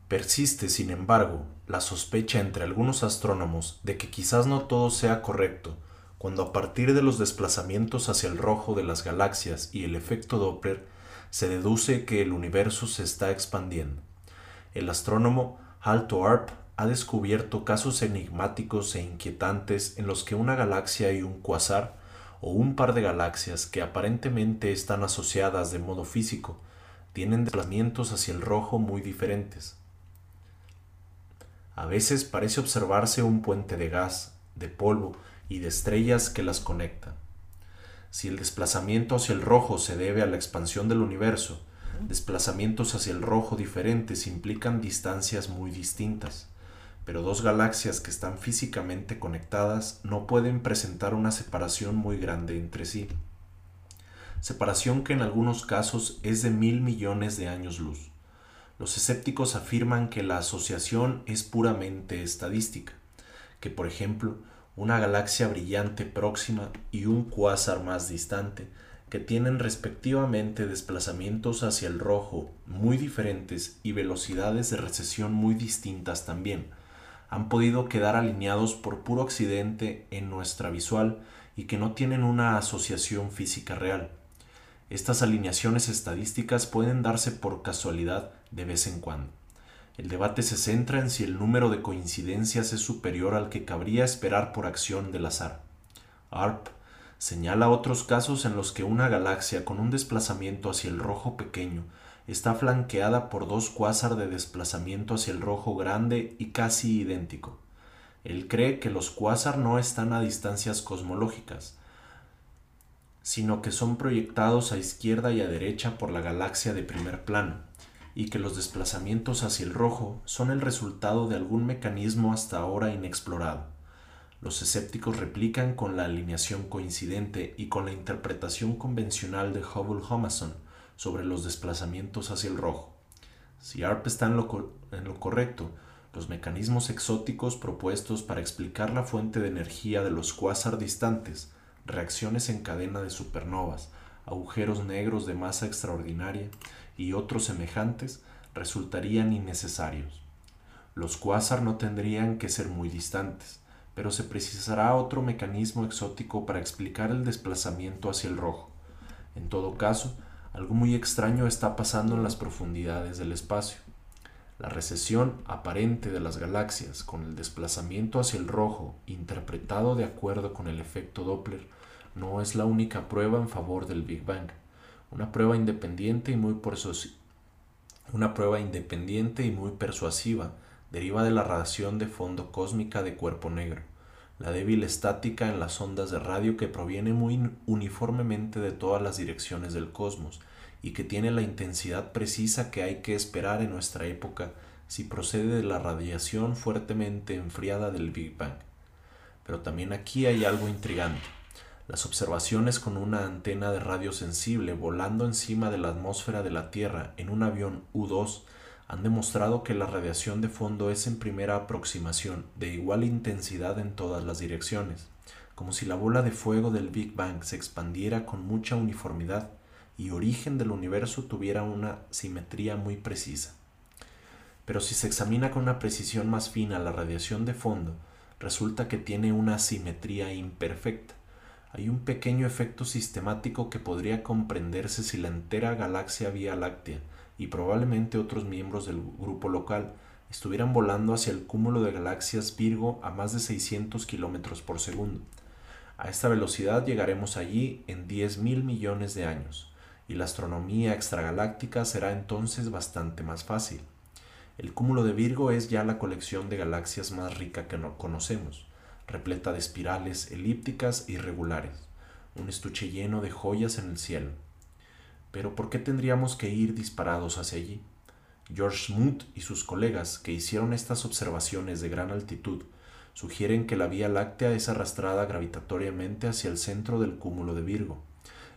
Persiste, sin embargo, la sospecha entre algunos astrónomos de que quizás no todo sea correcto cuando a partir de los desplazamientos hacia el rojo de las galaxias y el efecto Doppler se deduce que el universo se está expandiendo. El astrónomo Hal Thorpe ha descubierto casos enigmáticos e inquietantes en los que una galaxia y un cuasar, o un par de galaxias que aparentemente están asociadas de modo físico, tienen desplazamientos hacia el rojo muy diferentes. A veces parece observarse un puente de gas, de polvo y de estrellas que las conectan. Si el desplazamiento hacia el rojo se debe a la expansión del universo, Desplazamientos hacia el rojo diferentes implican distancias muy distintas, pero dos galaxias que están físicamente conectadas no pueden presentar una separación muy grande entre sí. Separación que en algunos casos es de mil millones de años luz. Los escépticos afirman que la asociación es puramente estadística, que por ejemplo una galaxia brillante próxima y un cuásar más distante, que tienen respectivamente desplazamientos hacia el rojo muy diferentes y velocidades de recesión muy distintas también, han podido quedar alineados por puro accidente en nuestra visual y que no tienen una asociación física real. Estas alineaciones estadísticas pueden darse por casualidad de vez en cuando. El debate se centra en si el número de coincidencias es superior al que cabría esperar por acción del azar. ARP señala otros casos en los que una galaxia con un desplazamiento hacia el rojo pequeño está flanqueada por dos cuásar de desplazamiento hacia el rojo grande y casi idéntico. Él cree que los cuásar no están a distancias cosmológicas, sino que son proyectados a izquierda y a derecha por la galaxia de primer plano, y que los desplazamientos hacia el rojo son el resultado de algún mecanismo hasta ahora inexplorado. Los escépticos replican con la alineación coincidente y con la interpretación convencional de Hubble-Humason sobre los desplazamientos hacia el rojo. Si ARP está en lo, en lo correcto, los mecanismos exóticos propuestos para explicar la fuente de energía de los cuásar distantes, reacciones en cadena de supernovas, agujeros negros de masa extraordinaria y otros semejantes resultarían innecesarios. Los cuásar no tendrían que ser muy distantes, pero se precisará otro mecanismo exótico para explicar el desplazamiento hacia el rojo. En todo caso, algo muy extraño está pasando en las profundidades del espacio. La recesión aparente de las galaxias con el desplazamiento hacia el rojo interpretado de acuerdo con el efecto Doppler no es la única prueba en favor del Big Bang. Una prueba independiente y muy una prueba independiente y muy persuasiva deriva de la radiación de fondo cósmica de cuerpo negro, la débil estática en las ondas de radio que proviene muy uniformemente de todas las direcciones del cosmos y que tiene la intensidad precisa que hay que esperar en nuestra época si procede de la radiación fuertemente enfriada del Big Bang. Pero también aquí hay algo intrigante. Las observaciones con una antena de radio sensible volando encima de la atmósfera de la Tierra en un avión U-2 han demostrado que la radiación de fondo es en primera aproximación de igual intensidad en todas las direcciones, como si la bola de fuego del Big Bang se expandiera con mucha uniformidad y origen del universo tuviera una simetría muy precisa. Pero si se examina con una precisión más fina la radiación de fondo, resulta que tiene una simetría imperfecta hay un pequeño efecto sistemático que podría comprenderse si la entera galaxia Vía Láctea y probablemente otros miembros del grupo local estuvieran volando hacia el cúmulo de galaxias Virgo a más de 600 kilómetros por segundo. A esta velocidad llegaremos allí en 10 mil millones de años, y la astronomía extragaláctica será entonces bastante más fácil. El cúmulo de Virgo es ya la colección de galaxias más rica que no conocemos repleta de espirales elípticas irregulares, un estuche lleno de joyas en el cielo. Pero ¿por qué tendríamos que ir disparados hacia allí? George Smoot y sus colegas que hicieron estas observaciones de gran altitud sugieren que la Vía Láctea es arrastrada gravitatoriamente hacia el centro del cúmulo de Virgo,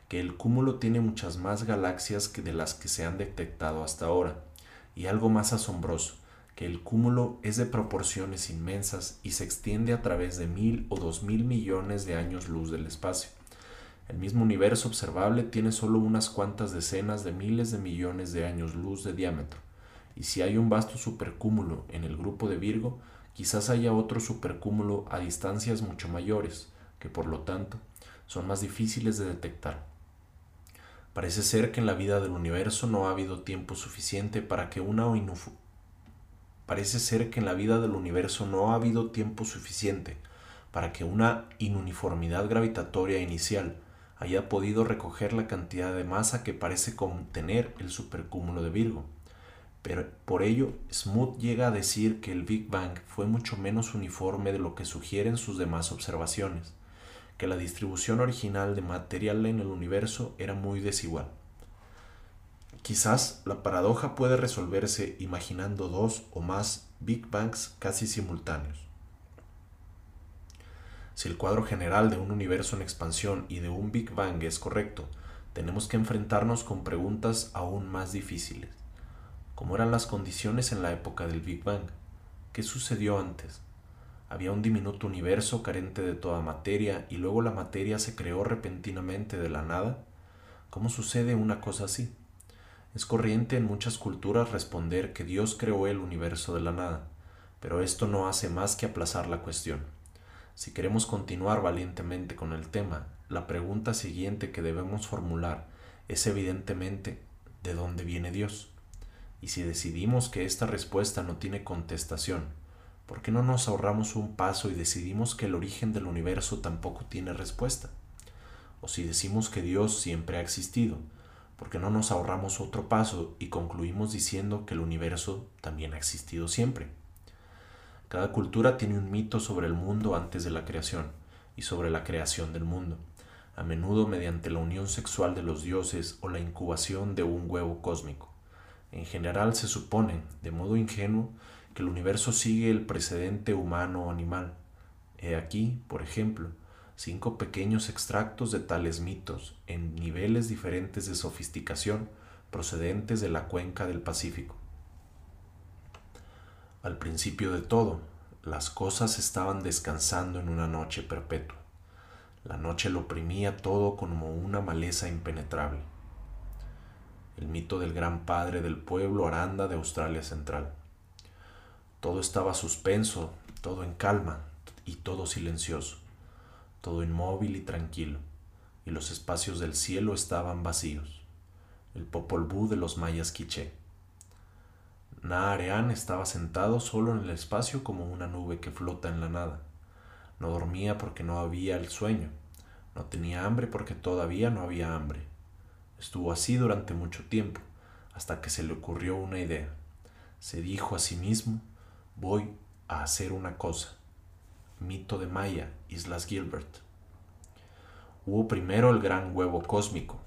que el cúmulo tiene muchas más galaxias que de las que se han detectado hasta ahora, y algo más asombroso, que el cúmulo es de proporciones inmensas y se extiende a través de mil o dos mil millones de años luz del espacio. El mismo universo observable tiene solo unas cuantas decenas de miles de millones de años luz de diámetro, y si hay un vasto supercúmulo en el grupo de Virgo, quizás haya otro supercúmulo a distancias mucho mayores, que por lo tanto son más difíciles de detectar. Parece ser que en la vida del universo no ha habido tiempo suficiente para que una parece ser que en la vida del universo no ha habido tiempo suficiente para que una inuniformidad gravitatoria inicial haya podido recoger la cantidad de masa que parece contener el supercúmulo de Virgo. Pero por ello, Smoot llega a decir que el Big Bang fue mucho menos uniforme de lo que sugieren sus demás observaciones, que la distribución original de material en el universo era muy desigual. Quizás la paradoja puede resolverse imaginando dos o más Big Bangs casi simultáneos. Si el cuadro general de un universo en expansión y de un Big Bang es correcto, tenemos que enfrentarnos con preguntas aún más difíciles. ¿Cómo eran las condiciones en la época del Big Bang? ¿Qué sucedió antes? Había un diminuto universo carente de toda materia y luego la materia se creó repentinamente de la nada. ¿Cómo sucede una cosa así? Es corriente en muchas culturas responder que Dios creó el universo de la nada, pero esto no hace más que aplazar la cuestión. Si queremos continuar valientemente con el tema, la pregunta siguiente que debemos formular es evidentemente ¿de dónde viene Dios? Y si decidimos que esta respuesta no tiene contestación, ¿por qué no nos ahorramos un paso y decidimos que el origen del universo tampoco tiene respuesta? O si decimos que Dios siempre ha existido, ¿por qué no nos ahorramos otro paso y concluimos diciendo que el universo también ha existido siempre? Cada cultura tiene un mito sobre el mundo antes de la creación y sobre la creación del mundo, a menudo mediante la unión sexual de los dioses o la incubación de un huevo cósmico. En general se supone, de modo ingenuo, que el universo sigue el precedente humano o animal. He aquí, por ejemplo, cinco pequeños extractos de tales mitos en niveles diferentes de sofisticación procedentes de la cuenca del Pacífico. Al principio de todo, las cosas estaban descansando en una noche perpetua. La noche lo oprimía todo como una maleza impenetrable el mito del gran padre del pueblo Aranda de Australia Central. Todo estaba suspenso, todo en calma y todo silencioso, todo inmóvil y tranquilo, y los espacios del cielo estaban vacíos. El Popol Vuh de los mayas quiché. Naarean estaba sentado solo en el espacio como una nube que flota en la nada. No dormía porque no había el sueño. No tenía hambre porque todavía no había hambre Estuvo así durante mucho tiempo, hasta que se le ocurrió una idea. Se dijo a sí mismo, voy a hacer una cosa. Mito de Maya, Islas Gilbert. Hubo primero el gran huevo cósmico.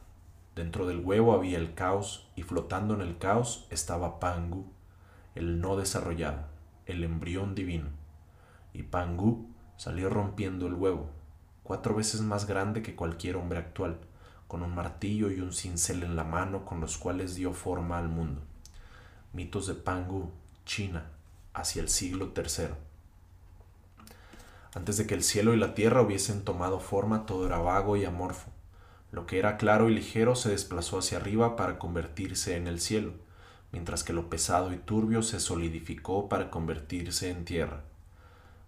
Dentro del huevo había el caos y flotando en el caos estaba Pangu, el no desarrollado, el embrión divino. Y Pangu salió rompiendo el huevo, cuatro veces más grande que cualquier hombre actual con un martillo y un cincel en la mano con los cuales dio forma al mundo. Mitos de Pangu, China, hacia el siglo III. Antes de que el cielo y la tierra hubiesen tomado forma, todo era vago y amorfo. Lo que era claro y ligero se desplazó hacia arriba para convertirse en el cielo, mientras que lo pesado y turbio se solidificó para convertirse en tierra.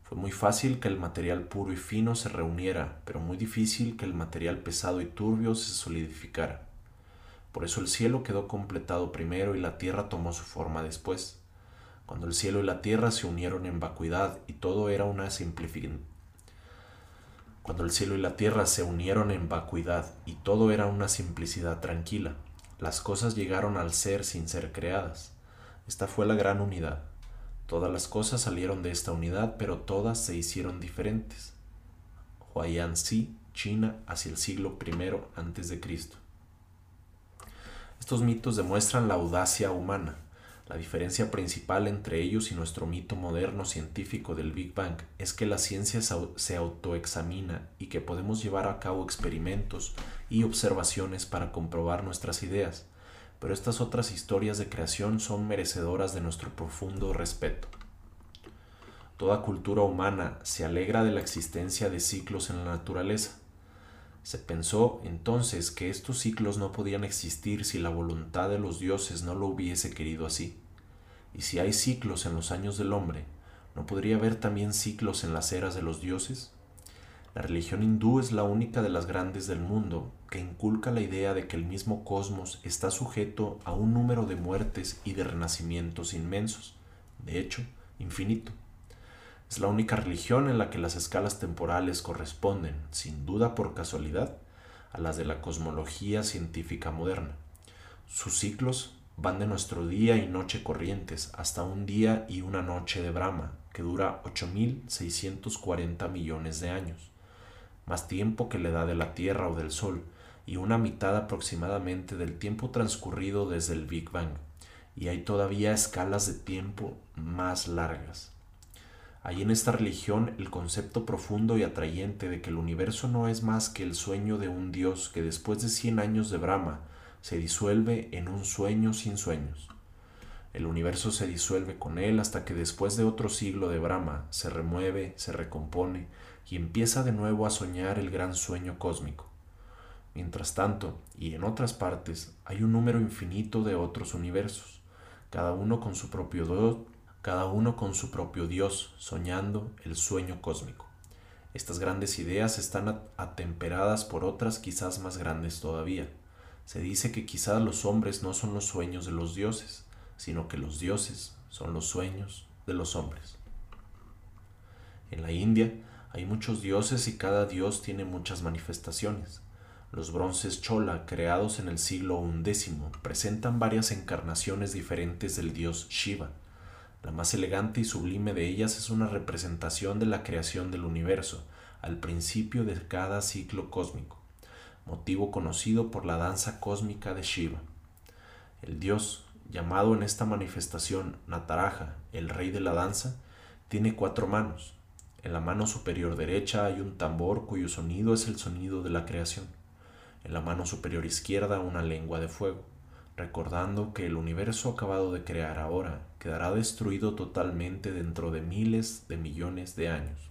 Fue muy fácil que el material puro y fino se reuniera, pero muy difícil que el material pesado y turbio se solidificara. Por eso el cielo quedó completado primero y la tierra tomó su forma después. Cuando el cielo y la tierra se unieron en vacuidad y todo era una simplificación. Cuando el cielo y la tierra se unieron en vacuidad y todo era una simplicidad tranquila, las cosas llegaron al ser sin ser creadas. Esta fue la gran unidad. Todas las cosas salieron de esta unidad, pero todas se hicieron diferentes. Huayanxi, China, hacia el siglo I Cristo. Estos mitos demuestran la audacia humana. La diferencia principal entre ellos y nuestro mito moderno científico del Big Bang es que la ciencia se autoexamina y que podemos llevar a cabo experimentos y observaciones para comprobar nuestras ideas pero estas otras historias de creación son merecedoras de nuestro profundo respeto. Toda cultura humana se alegra de la existencia de ciclos en la naturaleza. Se pensó entonces que estos ciclos no podían existir si la voluntad de los dioses no lo hubiese querido así. Y si hay ciclos en los años del hombre, ¿no podría haber también ciclos en las eras de los dioses? La religión hindú es la única de las grandes del mundo que inculca la idea de que el mismo cosmos está sujeto a un número de muertes y de renacimientos inmensos, de hecho, infinito. Es la única religión en la que las escalas temporales corresponden, sin duda por casualidad, a las de la cosmología científica moderna. Sus ciclos van de nuestro día y noche corrientes hasta un día y una noche de Brahma, que dura 8.640 millones de años más tiempo que la edad de la Tierra o del Sol, y una mitad aproximadamente del tiempo transcurrido desde el Big Bang, y hay todavía escalas de tiempo más largas. Hay en esta religión el concepto profundo y atrayente de que el universo no es más que el sueño de un Dios que después de cien años de Brahma se disuelve en un sueño sin sueños. El universo se disuelve con él hasta que después de otro siglo de Brahma se remueve, se recompone y empieza de nuevo a soñar el gran sueño cósmico. Mientras tanto, y en otras partes, hay un número infinito de otros universos, cada uno con su propio cada uno con su propio Dios, soñando el sueño cósmico. Estas grandes ideas están atemperadas por otras quizás más grandes todavía. Se dice que quizás los hombres no son los sueños de los dioses, sino que los dioses son los sueños de los hombres. En la India hay muchos dioses y cada dios tiene muchas manifestaciones. Los bronces chola, creados en el siglo XI, presentan varias encarnaciones diferentes del dios Shiva. La más elegante y sublime de ellas es una representación de la creación del universo, al principio de cada ciclo cósmico, motivo conocido por la danza cósmica de Shiva. El dios, llamado en esta manifestación Nataraja, el rey de la danza, tiene cuatro manos. En la mano superior derecha hay un tambor cuyo sonido es el sonido de la creación en la mano superior izquierda una lengua de fuego, recordando que el universo acabado de crear ahora quedará destruido totalmente dentro de miles de millones de años.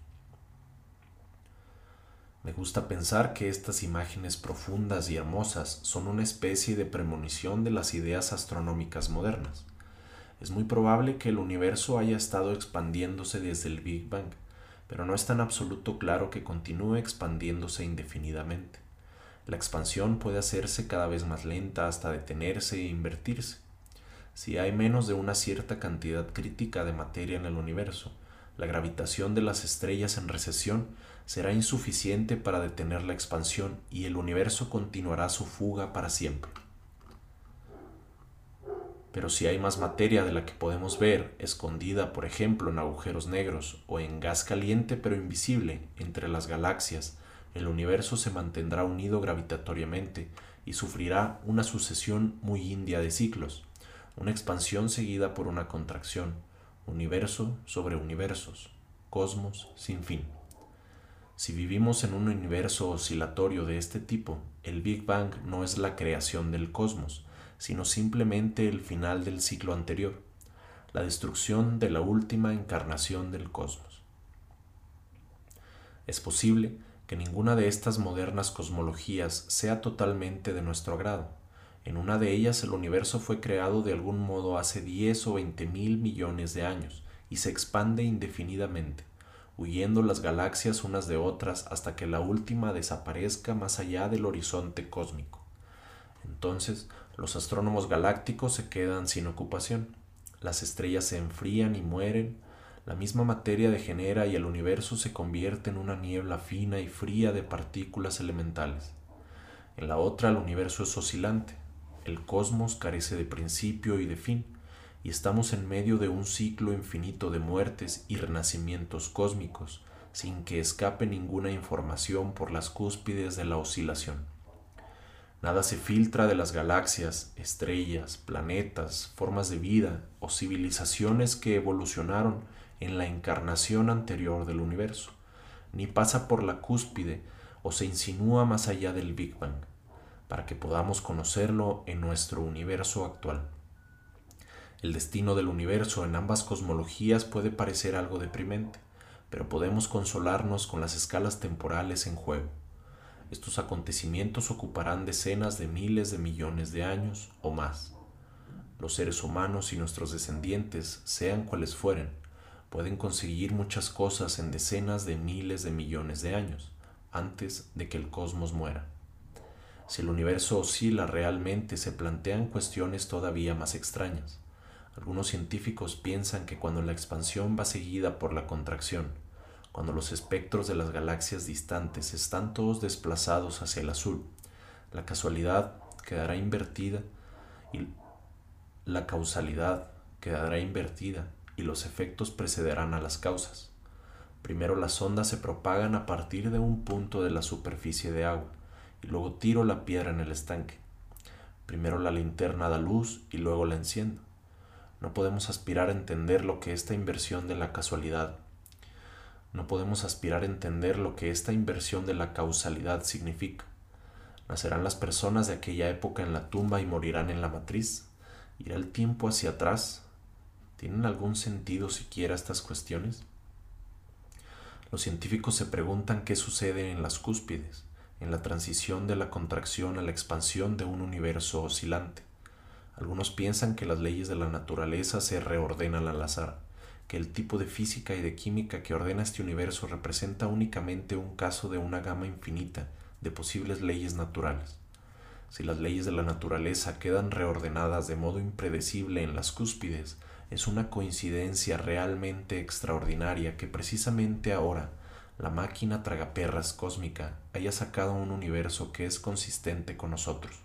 Me gusta pensar que estas imágenes profundas y hermosas son una especie de premonición de las ideas astronómicas modernas. Es muy probable que el universo haya estado expandiéndose desde el Big Bang, pero no es tan absoluto claro que continúe expandiéndose indefinidamente. La expansión puede hacerse cada vez más lenta hasta detenerse e invertirse. Si hay menos de una cierta cantidad crítica de materia en el universo, la gravitación de las estrellas en recesión será insuficiente para detener la expansión y el universo continuará su fuga para siempre. Pero si hay más materia de la que podemos ver, escondida por ejemplo en agujeros negros o en gas caliente pero invisible entre las galaxias, el universo se mantendrá unido gravitatoriamente y sufrirá una sucesión muy india de ciclos, una expansión seguida por una contracción, universo sobre universos, cosmos sin fin. Si vivimos en un universo oscilatorio de este tipo, el Big Bang no es la creación del cosmos, sino simplemente el final del ciclo anterior, la destrucción de la última encarnación del cosmos. Es posible que ninguna de estas modernas cosmologías sea totalmente de nuestro agrado. En una de ellas el universo fue creado de algún modo hace 10 o 20 mil millones de años y se expande indefinidamente, huyendo las galaxias unas de otras hasta que la última desaparezca más allá del horizonte cósmico. Entonces los astrónomos galácticos se quedan sin ocupación, las estrellas se enfrían y mueren, la misma materia degenera y el universo se convierte en una niebla fina y fría de partículas elementales. En la otra el universo es oscilante, el cosmos carece de principio y de fin, y estamos en medio de un ciclo infinito de muertes y renacimientos cósmicos, sin que escape ninguna información por las cúspides de la oscilación. Nada se filtra de las galaxias, estrellas, planetas, formas de vida o civilizaciones que evolucionaron en la encarnación anterior del universo, ni pasa por la cúspide o se insinúa más allá del Big Bang, para que podamos conocerlo en nuestro universo actual. El destino del universo en ambas cosmologías puede parecer algo deprimente, pero podemos consolarnos con las escalas temporales en juego. Estos acontecimientos ocuparán decenas de miles de millones de años o más. Los seres humanos y nuestros descendientes, sean cuales fueren, pueden conseguir muchas cosas en decenas de miles de millones de años, antes de que el cosmos muera. Si el universo oscila realmente, se plantean cuestiones todavía más extrañas. Algunos científicos piensan que cuando la expansión va seguida por la contracción, cuando los espectros de las galaxias distantes están todos desplazados hacia el azul, la casualidad quedará invertida y la causalidad quedará invertida y los efectos precederán a las causas. Primero las ondas se propagan a partir de un punto de la superficie de agua y luego tiro la piedra en el estanque. Primero la linterna da luz y luego la enciendo. No podemos aspirar a entender lo que esta inversión de la casualidad, no podemos aspirar a entender lo que esta inversión de la causalidad significa. Nacerán las personas de aquella época en la tumba y morirán en la matriz. Irá el tiempo hacia atrás ¿Tienen algún sentido siquiera estas cuestiones? Los científicos se preguntan qué sucede en las cúspides, en la transición de la contracción a la expansión de un universo oscilante. Algunos piensan que las leyes de la naturaleza se reordenan al azar, que el tipo de física y de química que ordena este universo representa únicamente un caso de una gama infinita de posibles leyes naturales. Si las leyes de la naturaleza quedan reordenadas de modo impredecible en las cúspides, es una coincidencia realmente extraordinaria que precisamente ahora la máquina tragaperras cósmica haya sacado un universo que es consistente con nosotros.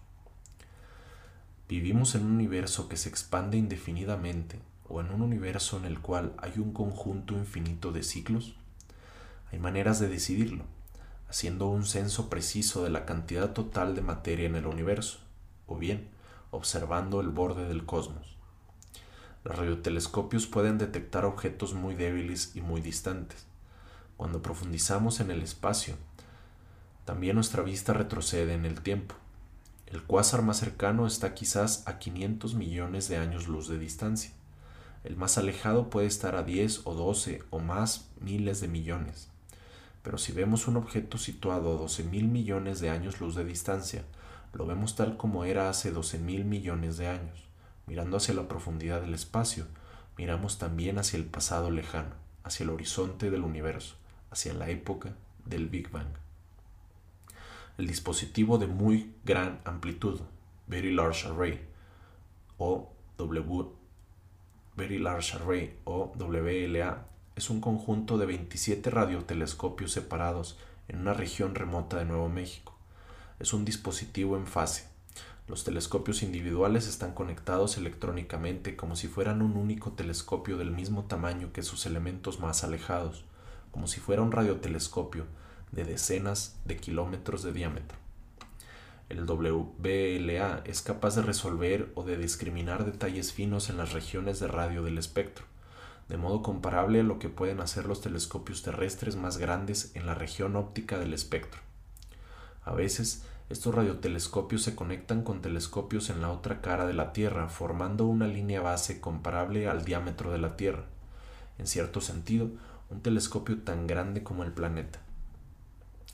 ¿Vivimos en un universo que se expande indefinidamente o en un universo en el cual hay un conjunto infinito de ciclos? Hay maneras de decidirlo, haciendo un censo preciso de la cantidad total de materia en el universo, o bien observando el borde del cosmos. Los radiotelescopios pueden detectar objetos muy débiles y muy distantes. Cuando profundizamos en el espacio, también nuestra vista retrocede en el tiempo. El cuásar más cercano está quizás a 500 millones de años luz de distancia. El más alejado puede estar a 10 o 12 o más miles de millones. Pero si vemos un objeto situado a 12 mil millones de años luz de distancia, lo vemos tal como era hace 12 mil millones de años. Mirando hacia la profundidad del espacio, miramos también hacia el pasado lejano, hacia el horizonte del universo, hacia la época del Big Bang. El dispositivo de muy gran amplitud, Very Large Array, o w, Very Large Array, o WLA, es un conjunto de 27 radiotelescopios separados en una región remota de Nuevo México. Es un dispositivo en fase, los telescopios individuales están conectados electrónicamente como si fueran un único telescopio del mismo tamaño que sus elementos más alejados, como si fuera un radiotelescopio de decenas de kilómetros de diámetro. El WBLA es capaz de resolver o de discriminar detalles finos en las regiones de radio del espectro, de modo comparable a lo que pueden hacer los telescopios terrestres más grandes en la región óptica del espectro. A veces, estos radiotelescopios se conectan con telescopios en la otra cara de la Tierra, formando una línea base comparable al diámetro de la Tierra. En cierto sentido, un telescopio tan grande como el planeta.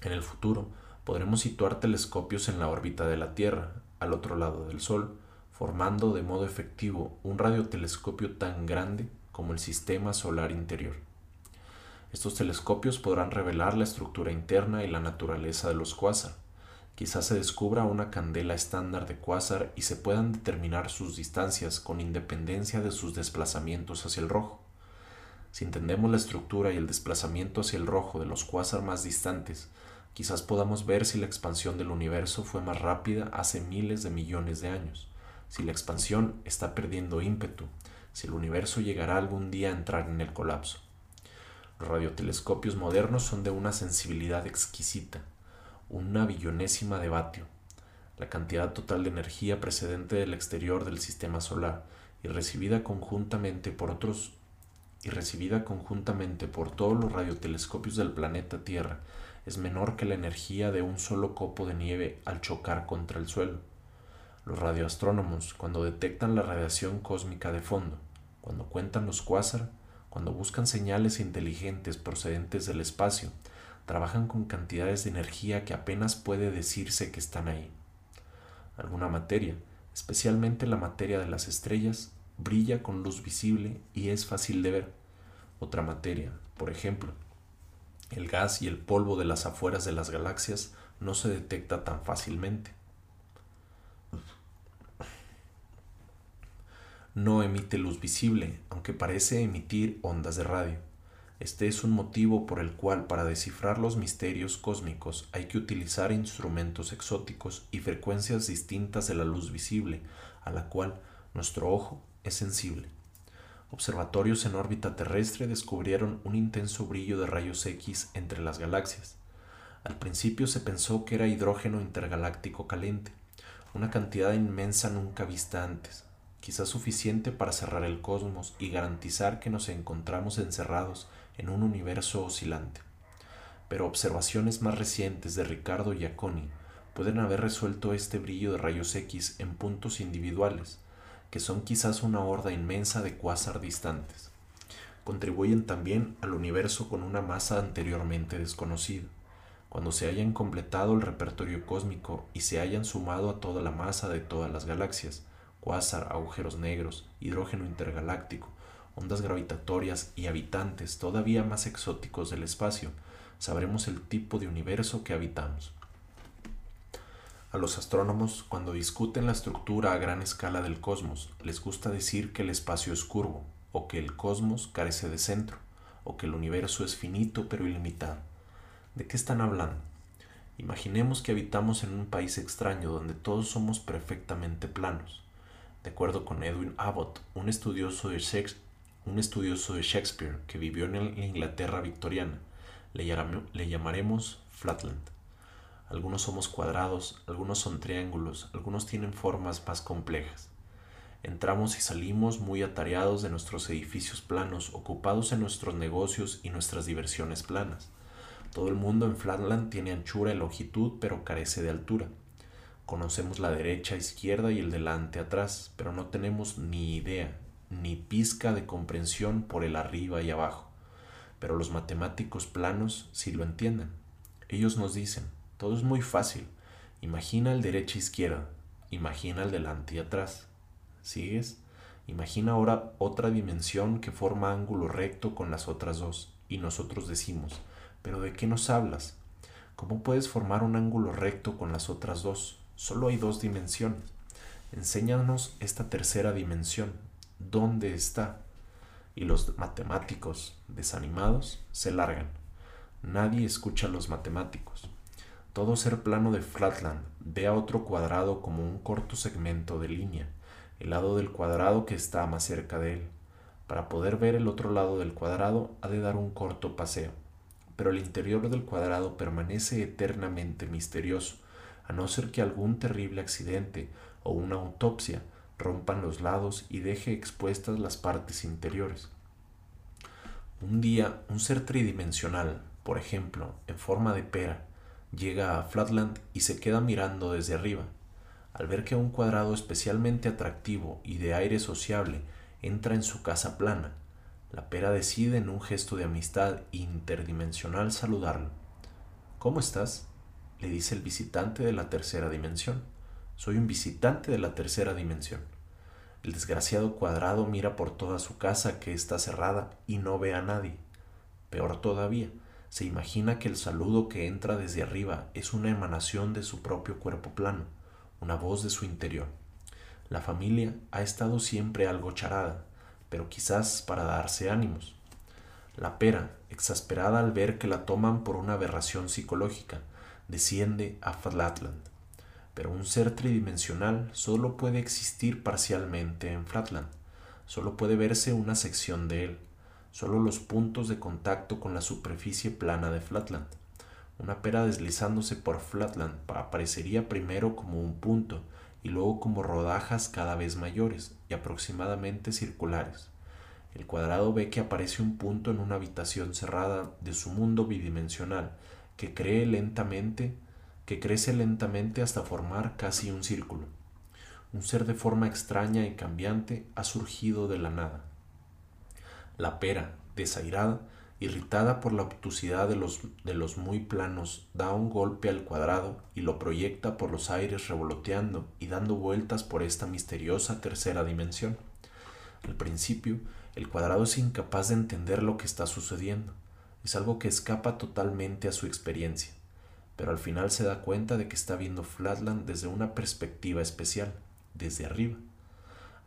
En el futuro, podremos situar telescopios en la órbita de la Tierra, al otro lado del Sol, formando de modo efectivo un radiotelescopio tan grande como el sistema solar interior. Estos telescopios podrán revelar la estructura interna y la naturaleza de los cuásar, Quizás se descubra una candela estándar de cuásar y se puedan determinar sus distancias con independencia de sus desplazamientos hacia el rojo. Si entendemos la estructura y el desplazamiento hacia el rojo de los cuásar más distantes, quizás podamos ver si la expansión del universo fue más rápida hace miles de millones de años, si la expansión está perdiendo ímpetu, si el universo llegará algún día a entrar en el colapso. Los radiotelescopios modernos son de una sensibilidad exquisita, una billonésima de vatio, la cantidad total de energía precedente del exterior del sistema solar y recibida conjuntamente por otros y recibida conjuntamente por todos los radiotelescopios del planeta Tierra es menor que la energía de un solo copo de nieve al chocar contra el suelo. Los radioastrónomos, cuando detectan la radiación cósmica de fondo, cuando cuentan los cuásar, cuando buscan señales inteligentes procedentes del espacio, trabajan con cantidades de energía que apenas puede decirse que están ahí. Alguna materia, especialmente la materia de las estrellas, brilla con luz visible y es fácil de ver. Otra materia, por ejemplo, el gas y el polvo de las afueras de las galaxias no se detecta tan fácilmente. No emite luz visible, aunque parece emitir ondas de radio. Este es un motivo por el cual para descifrar los misterios cósmicos hay que utilizar instrumentos exóticos y frecuencias distintas de la luz visible, a la cual nuestro ojo es sensible. Observatorios en órbita terrestre descubrieron un intenso brillo de rayos X entre las galaxias. Al principio se pensó que era hidrógeno intergaláctico caliente, una cantidad inmensa nunca vista antes, quizás suficiente para cerrar el cosmos y garantizar que nos encontramos encerrados en un universo oscilante. Pero observaciones más recientes de Ricardo Giacconi pueden haber resuelto este brillo de rayos X en puntos individuales, que son quizás una horda inmensa de cuásar distantes. Contribuyen también al universo con una masa anteriormente desconocida. Cuando se hayan completado el repertorio cósmico y se hayan sumado a toda la masa de todas las galaxias, cuásar, agujeros negros, hidrógeno intergaláctico, ondas gravitatorias y habitantes todavía más exóticos del espacio, sabremos el tipo de universo que habitamos. A los astrónomos, cuando discuten la estructura a gran escala del cosmos, les gusta decir que el espacio es curvo, o que el cosmos carece de centro, o que el universo es finito pero ilimitado. ¿De qué están hablando? Imaginemos que habitamos en un país extraño donde todos somos perfectamente planos. De acuerdo con Edwin Abbott, un estudioso de Shakespeare, un estudioso de Shakespeare que vivió en la Inglaterra victoriana, le llamaremos Flatland. Algunos somos cuadrados, algunos son triángulos, algunos tienen formas más complejas. Entramos y salimos muy atareados de nuestros edificios planos, ocupados en nuestros negocios y nuestras diversiones planas. Todo el mundo en Flatland tiene anchura y longitud, pero carece de altura. Conocemos la derecha, izquierda y el delante, atrás, pero no tenemos ni idea, ni pizca de comprensión por el arriba y abajo. Pero los matemáticos planos sí lo entienden. Ellos nos dicen, todo es muy fácil. Imagina el derecha e izquierda. Imagina el delante y atrás. ¿Sigues? Imagina ahora otra dimensión que forma ángulo recto con las otras dos. Y nosotros decimos, ¿pero de qué nos hablas? ¿Cómo puedes formar un ángulo recto con las otras dos? Solo hay dos dimensiones. Enséñanos esta tercera dimensión. ¿Dónde está? Y los matemáticos, desanimados, se largan. Nadie escucha a los matemáticos. Todo ser plano de Flatland ve a otro cuadrado como un corto segmento de línea, el lado del cuadrado que está más cerca de él. Para poder ver el otro lado del cuadrado ha de dar un corto paseo, pero el interior del cuadrado permanece eternamente misterioso, a no ser que algún terrible accidente o una autopsia rompan los lados y deje expuestas las partes interiores. Un día, un ser tridimensional, por ejemplo, en forma de pera, llega a Flatland y se queda mirando desde arriba. Al ver que un cuadrado especialmente atractivo y de aire sociable entra en su casa plana, la pera decide en un gesto de amistad interdimensional saludarlo. ¿Cómo estás? le dice el visitante de la tercera dimensión. Soy un visitante de la tercera dimensión. El desgraciado cuadrado mira por toda su casa que está cerrada y no ve a nadie. Peor todavía, se imagina que el saludo que entra desde arriba es una emanación de su propio cuerpo plano, una voz de su interior. La familia ha estado siempre algo charada, pero quizás para darse ánimos. La pera, exasperada al ver que la toman por una aberración psicológica, desciende a Flatland. Pero un ser tridimensional solo puede existir parcialmente en Flatland, solo puede verse una sección de él solo los puntos de contacto con la superficie plana de Flatland. Una pera deslizándose por Flatland aparecería primero como un punto y luego como rodajas cada vez mayores y aproximadamente circulares. El cuadrado ve que aparece un punto en una habitación cerrada de su mundo bidimensional que cree lentamente, que crece lentamente hasta formar casi un círculo. Un ser de forma extraña y cambiante ha surgido de la nada. La pera, desairada, irritada por la obtusidad de los, de los muy planos, da un golpe al cuadrado y lo proyecta por los aires revoloteando y dando vueltas por esta misteriosa tercera dimensión. Al principio, el cuadrado es incapaz de entender lo que está sucediendo. Es algo que escapa totalmente a su experiencia, pero al final se da cuenta de que está viendo Flatland desde una perspectiva especial, desde arriba.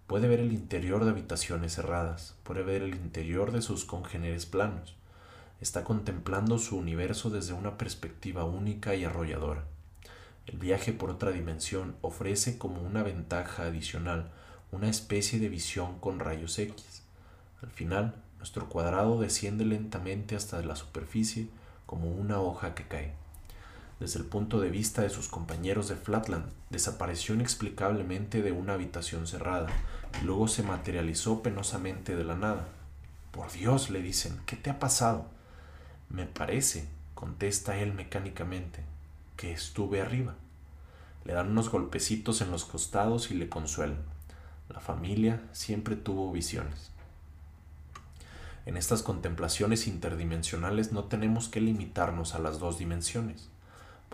Puede ver el interior de habitaciones cerradas, puede ver el interior de sus congéneres planos. Está contemplando su universo desde una perspectiva única y arrolladora. El viaje por otra dimensión ofrece como una ventaja adicional una especie de visión con rayos X. Al final, nuestro cuadrado desciende lentamente hasta la superficie como una hoja que cae. Desde el punto de vista de sus compañeros de Flatland, desapareció inexplicablemente de una habitación cerrada y luego se materializó penosamente de la nada. Por Dios, le dicen, ¿qué te ha pasado? Me parece, contesta él mecánicamente, que estuve arriba. Le dan unos golpecitos en los costados y le consuelan. La familia siempre tuvo visiones. En estas contemplaciones interdimensionales no tenemos que limitarnos a las dos dimensiones.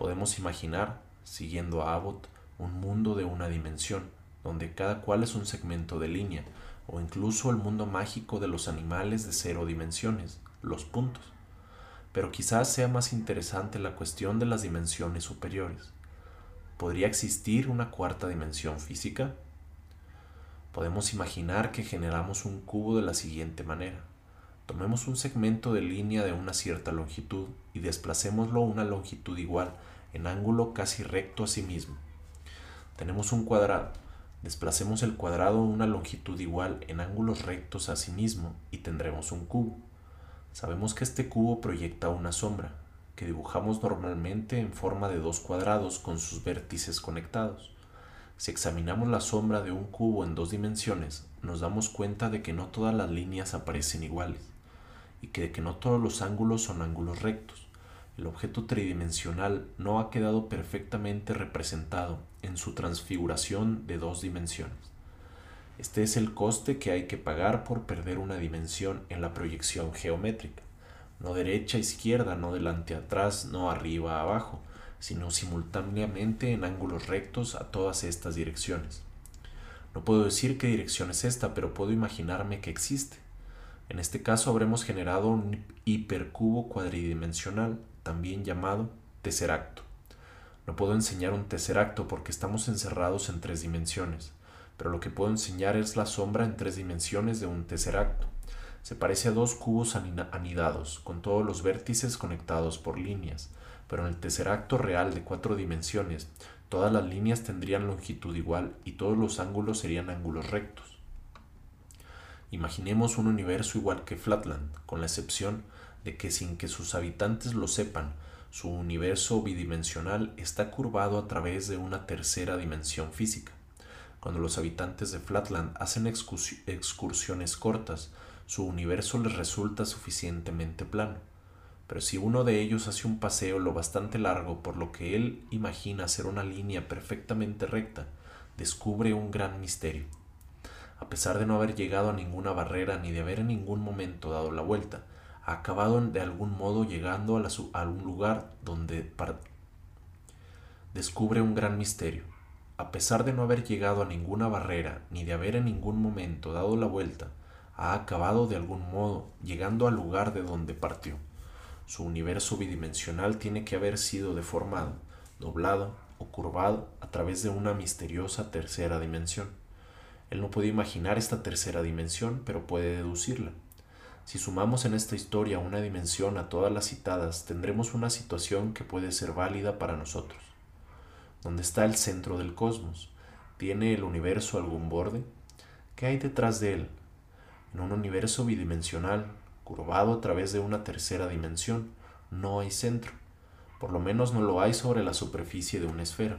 Podemos imaginar, siguiendo a Abbott, un mundo de una dimensión, donde cada cual es un segmento de línea, o incluso el mundo mágico de los animales de cero dimensiones, los puntos. Pero quizás sea más interesante la cuestión de las dimensiones superiores. ¿Podría existir una cuarta dimensión física? Podemos imaginar que generamos un cubo de la siguiente manera. Tomemos un segmento de línea de una cierta longitud y desplacémoslo a una longitud igual en ángulo casi recto a sí mismo. Tenemos un cuadrado. Desplacemos el cuadrado una longitud igual en ángulos rectos a sí mismo y tendremos un cubo. Sabemos que este cubo proyecta una sombra, que dibujamos normalmente en forma de dos cuadrados con sus vértices conectados. Si examinamos la sombra de un cubo en dos dimensiones, nos damos cuenta de que no todas las líneas aparecen iguales y que, que no todos los ángulos son ángulos rectos. El objeto tridimensional no ha quedado perfectamente representado en su transfiguración de dos dimensiones. Este es el coste que hay que pagar por perder una dimensión en la proyección geométrica. No derecha, izquierda, no delante, atrás, no arriba, abajo, sino simultáneamente en ángulos rectos a todas estas direcciones. No puedo decir qué dirección es esta, pero puedo imaginarme que existe. En este caso habremos generado un hipercubo cuadridimensional, también llamado tesseracto. No puedo enseñar un tesseracto porque estamos encerrados en tres dimensiones, pero lo que puedo enseñar es la sombra en tres dimensiones de un tesseracto. Se parece a dos cubos anidados, con todos los vértices conectados por líneas, pero en el tesseracto real de cuatro dimensiones, todas las líneas tendrían longitud igual y todos los ángulos serían ángulos rectos. Imaginemos un universo igual que Flatland, con la excepción de que sin que sus habitantes lo sepan, su universo bidimensional está curvado a través de una tercera dimensión física. Cuando los habitantes de Flatland hacen excursiones cortas, su universo les resulta suficientemente plano. Pero si uno de ellos hace un paseo lo bastante largo por lo que él imagina ser una línea perfectamente recta, descubre un gran misterio a pesar de no haber llegado a ninguna barrera ni de haber en ningún momento dado la vuelta, acabado de algún modo llegando a, un lugar donde descubre un gran misterio. A pesar de no haber llegado a ninguna barrera ni de haber en ningún momento dado la vuelta, ha acabado de algún modo llegando al lugar de donde partió. Su universo bidimensional tiene que haber sido deformado, doblado o curvado a través de una misteriosa tercera dimensión. Él no puede imaginar esta tercera dimensión, pero puede deducirla. Si sumamos en esta historia una dimensión a todas las citadas, tendremos una situación que puede ser válida para nosotros. ¿Dónde está el centro del cosmos? ¿Tiene el universo algún borde? ¿Qué hay detrás de él? En un universo bidimensional, curvado a través de una tercera dimensión, no hay centro. Por lo menos no lo hay sobre la superficie de una esfera.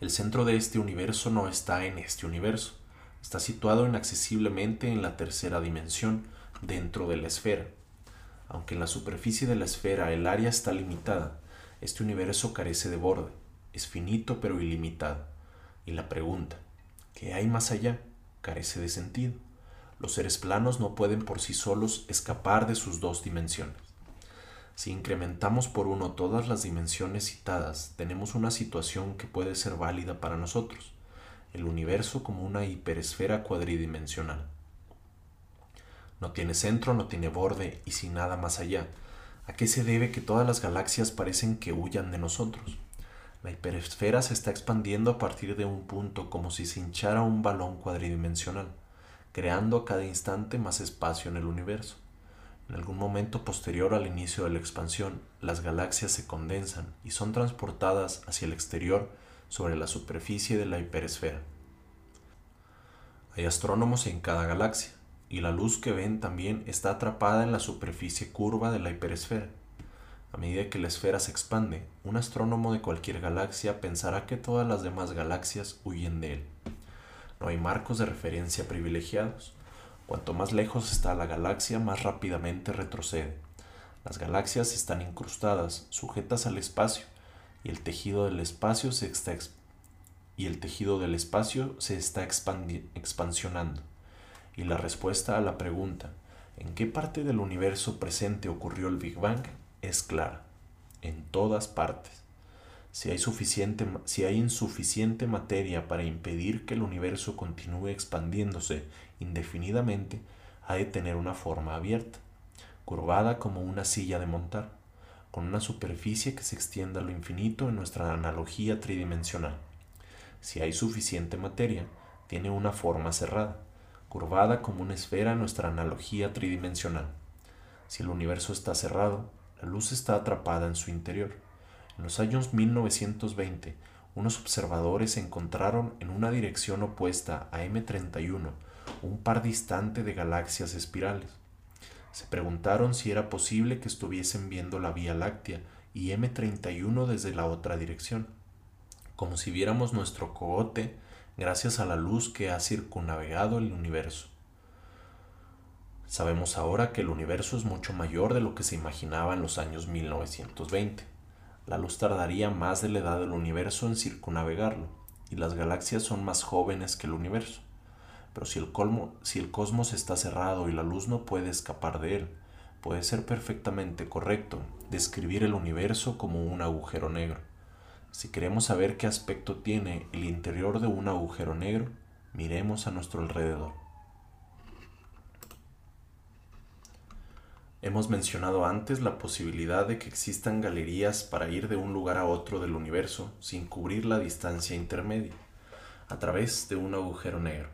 El centro de este universo no está en este universo, está situado inaccesiblemente en la tercera dimensión, dentro de la esfera. Aunque en la superficie de la esfera el área está limitada, este universo carece de borde, es finito pero ilimitado. Y la pregunta, ¿qué hay más allá? carece de sentido. Los seres planos no pueden por sí solos escapar de sus dos dimensiones. Si incrementamos por uno todas las dimensiones citadas, tenemos una situación que puede ser válida para nosotros, el universo como una hiperesfera cuadridimensional. No tiene centro, no tiene borde y sin nada más allá. ¿A qué se debe que todas las galaxias parecen que huyan de nosotros? La hiperesfera se está expandiendo a partir de un punto como si se hinchara un balón cuadridimensional, creando a cada instante más espacio en el universo. En algún momento posterior al inicio de la expansión, las galaxias se condensan y son transportadas hacia el exterior sobre la superficie de la hiperesfera. Hay astrónomos en cada galaxia, y la luz que ven también está atrapada en la superficie curva de la hiperesfera. A medida que la esfera se expande, un astrónomo de cualquier galaxia pensará que todas las demás galaxias huyen de él. No hay marcos de referencia privilegiados, Cuanto más lejos está la galaxia, más rápidamente retrocede. Las galaxias están incrustadas, sujetas al espacio, y el tejido del espacio se está y el tejido del espacio se está expansionando. Y la respuesta a la pregunta, ¿en qué parte del universo presente ocurrió el Big Bang? es clara, en todas partes. Si hay, suficiente, si hay insuficiente materia para impedir que el universo continúe expandiéndose indefinidamente, ha de tener una forma abierta, curvada como una silla de montar, con una superficie que se extienda a lo infinito en nuestra analogía tridimensional. Si hay suficiente materia, tiene una forma cerrada, curvada como una esfera en nuestra analogía tridimensional. Si el universo está cerrado, la luz está atrapada en su interior. En los años 1920, unos observadores encontraron en una dirección opuesta a M31 un par distante de galaxias espirales. Se preguntaron si era posible que estuviesen viendo la Vía Láctea y M31 desde la otra dirección, como si viéramos nuestro cogote gracias a la luz que ha circunnavegado el universo. Sabemos ahora que el universo es mucho mayor de lo que se imaginaba en los años 1920. La luz tardaría más de la edad del universo en circunnavegarlo, y las galaxias son más jóvenes que el universo. Pero si el, si el cosmos está cerrado y la luz no puede escapar de él, puede ser perfectamente correcto describir el universo como un agujero negro. Si queremos saber qué aspecto tiene el interior de un agujero negro, miremos a nuestro alrededor. Hemos mencionado antes la posibilidad de que existan galerías para ir de un lugar a otro del universo sin cubrir la distancia intermedia, a través de un agujero negro.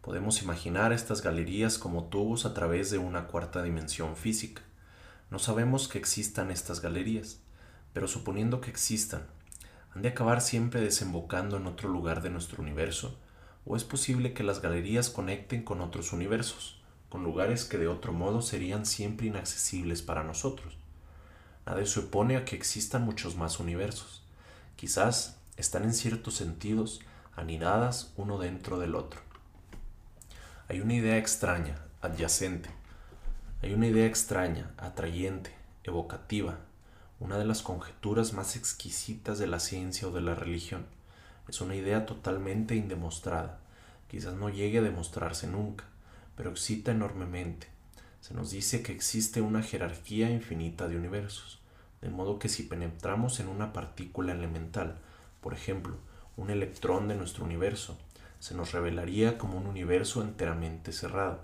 Podemos imaginar estas galerías como tubos a través de una cuarta dimensión física. No sabemos que existan estas galerías, pero suponiendo que existan, ¿han de acabar siempre desembocando en otro lugar de nuestro universo? ¿O es posible que las galerías conecten con otros universos? con lugares que de otro modo serían siempre inaccesibles para nosotros. Nadie se opone a que existan muchos más universos. Quizás están en ciertos sentidos anidadas uno dentro del otro. Hay una idea extraña, adyacente. Hay una idea extraña, atrayente, evocativa, una de las conjeturas más exquisitas de la ciencia o de la religión. Es una idea totalmente indemostrada. Quizás no llegue a demostrarse nunca pero excita enormemente. Se nos dice que existe una jerarquía infinita de universos, de modo que si penetramos en una partícula elemental, por ejemplo, un electrón de nuestro universo, se nos revelaría como un universo enteramente cerrado.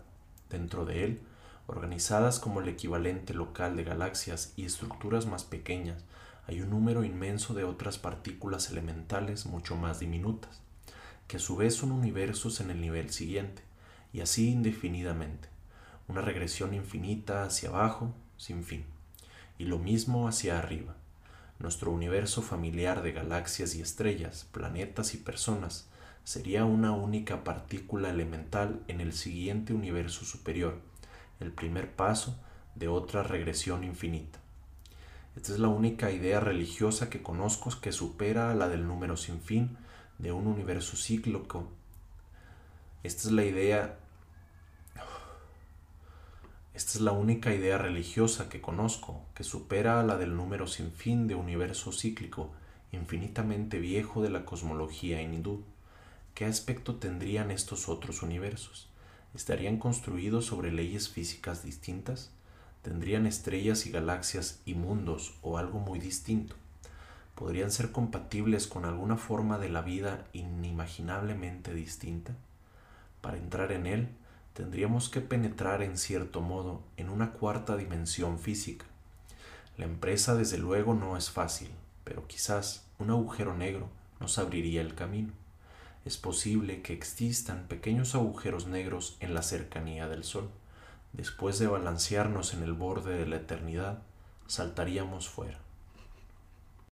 Dentro de él, organizadas como el equivalente local de galaxias y estructuras más pequeñas, hay un número inmenso de otras partículas elementales mucho más diminutas, que a su vez son universos en el nivel siguiente y así indefinidamente, una regresión infinita hacia abajo, sin fin, y lo mismo hacia arriba. Nuestro universo familiar de galaxias y estrellas, planetas y personas sería una única partícula elemental en el siguiente universo superior, el primer paso de otra regresión infinita. Esta es la única idea religiosa que conozco que supera a la del número sin fin de un universo cíclico esta es la idea esta es la única idea religiosa que conozco que supera a la del número sin fin de universo cíclico infinitamente viejo de la cosmología hindú. ¿Qué aspecto tendrían estos otros universos? ¿Estarían construidos sobre leyes físicas distintas? ¿Tendrían estrellas y galaxias y mundos o algo muy distinto? ¿Podrían ser compatibles con alguna forma de la vida inimaginablemente distinta? Para entrar en él, tendríamos que penetrar en cierto modo en una cuarta dimensión física. La empresa desde luego no es fácil, pero quizás un agujero negro nos abriría el camino. Es posible que existan pequeños agujeros negros en la cercanía del Sol. Después de balancearnos en el borde de la eternidad, saltaríamos fuera.